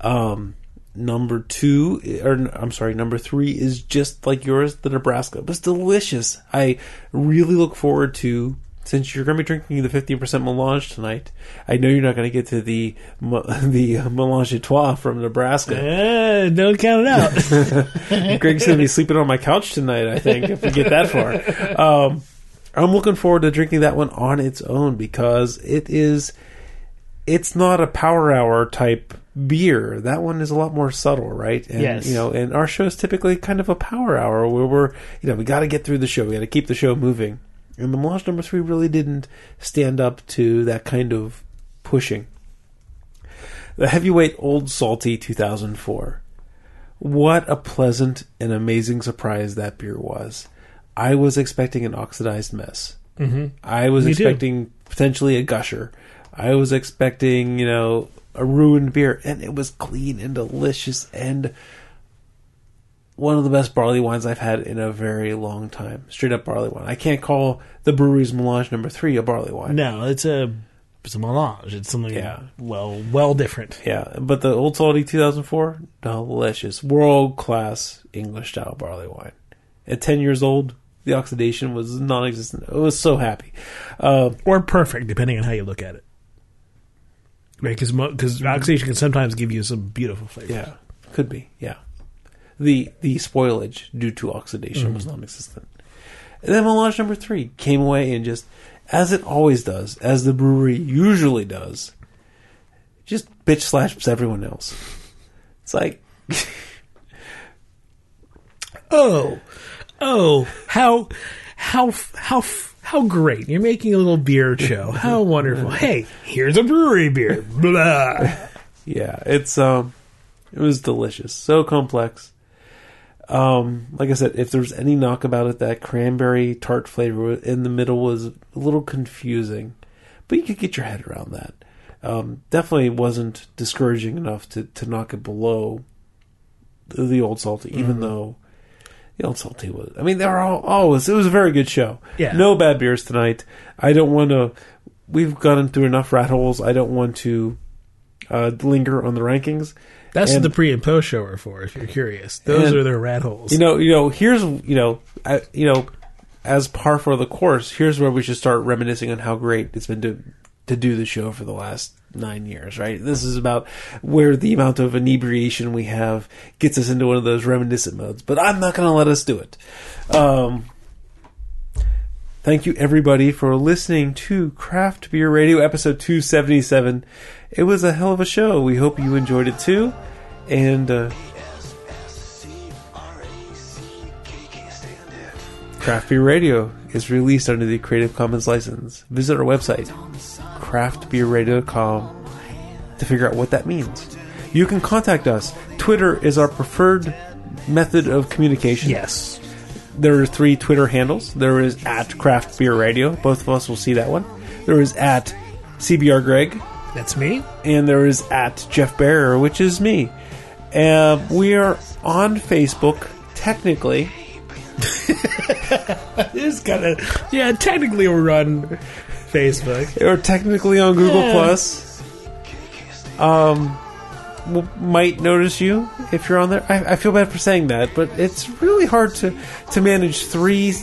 Um, number two, or I'm sorry, number three is just like yours, the Nebraska. But it's delicious. I really look forward to. Since you're going to be drinking the 15% melange tonight, I know you're not going to get to the the melange de trois from Nebraska. Eh, don't count it out. Greg's going to be sleeping on my couch tonight, I think, if we get that far. Um, I'm looking forward to drinking that one on its own because it is, it's not a power hour type beer. That one is a lot more subtle, right? And, Yes. You know, and our show is typically kind of a power hour where we're, you know, we got to get through the show. We got to keep the show moving. And the Melange number three really didn't stand up to that kind of pushing. The heavyweight Old Salty 2004. What a pleasant and amazing surprise that beer was. I was expecting an oxidized mess. hmm I was Me too. expecting potentially a gusher. I was expecting, you know, a ruined beer, and it was clean and delicious and one of the best barley wines I've had in a very long time. Straight up barley wine. I can't call the Bruery's Melange number three a barley wine. No, it's a it's a melange. It's something Yeah. well well different. Yeah, but the Old Salty 2004, delicious, world class English style barley wine. At 10 years old, the oxidation was non-existent. I was so happy. Uh, Or perfect, depending on how you look at it. Right, because because oxidation can sometimes give you some beautiful flavor. yeah, could be. Yeah, the the spoilage due to oxidation was non-existent. And then Melange number three came away and just, as it always does, as the Bruery usually does, just bitch slaps everyone else. It's like. Oh, oh, how how how how great! You're making a little beer show. How wonderful! Hey, here's a Bruery beer. Blah. Yeah, it's um, it was delicious, so complex. Um, like I said, if there was any knock about it, that cranberry tart flavor in the middle was a little confusing, but you could get your head around that. Um, definitely wasn't discouraging enough to to knock it below the, the old salty, even though the old salty was. I mean, they were all always. It was a very good show. Yeah. no bad beers tonight. I don't want to. We've gotten through enough rat holes. I don't want to uh, linger on the rankings. That's And- what the pre and post show are for. If you're curious, those And- are their rat holes. You know, you know. Here's you know, I, you know, as par for the course. Here's where we should start reminiscing on how great it's been to to do the show for the last nine years. Right. This is about where the amount of inebriation we have gets us into one of those reminiscent modes. But I'm not going to let us do it. Um, Thank you, everybody, for listening to Craft Beer Radio episode 277. It was a hell of a show. We hope you enjoyed it too. And uh, Craft Beer Radio is released under the Creative Commons license. Visit our website, craftbeerradio.com, to figure out what that means. You can contact us. Twitter is our preferred method of communication. yes, There are three Twitter handles. There is at Craft Beer Radio. Both of us will see that one. There is at CBR Greg, that's me. and there is at Jeff Bearer, which is me. Uh, we are on Facebook, technically. It's kind of yeah. Technically, we're on Facebook. Or technically on Google Yeah. Plus. Um, w- might notice you if you're on there. I, I feel bad for saying that, but it's really hard to to manage three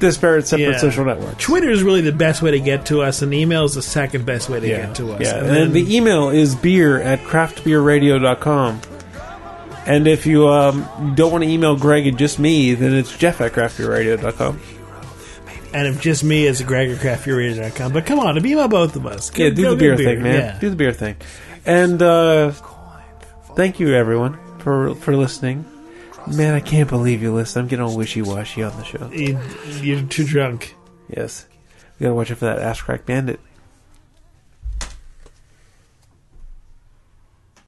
disparate separate Yeah. social networks. Twitter is really the best way to get to us, and email is the second best way to yeah. get to us. Yeah, and, then the email is beer at craftbeerradio.com. And if you um, don't want to email Greg and just me, then it's Jeff at craftbeerradio.com. and if just me, it's gregorcraftbeer.com. But come on, to email both of us. Yeah, do go the beer, beer. thing, man. Yeah. Do the beer thing. And uh, thank you, everyone, for for listening. Man, I can't believe you listen. I'm getting all wishy washy on the show. You- You're too drunk. Yes, we gotta watch out for that ass crack bandit.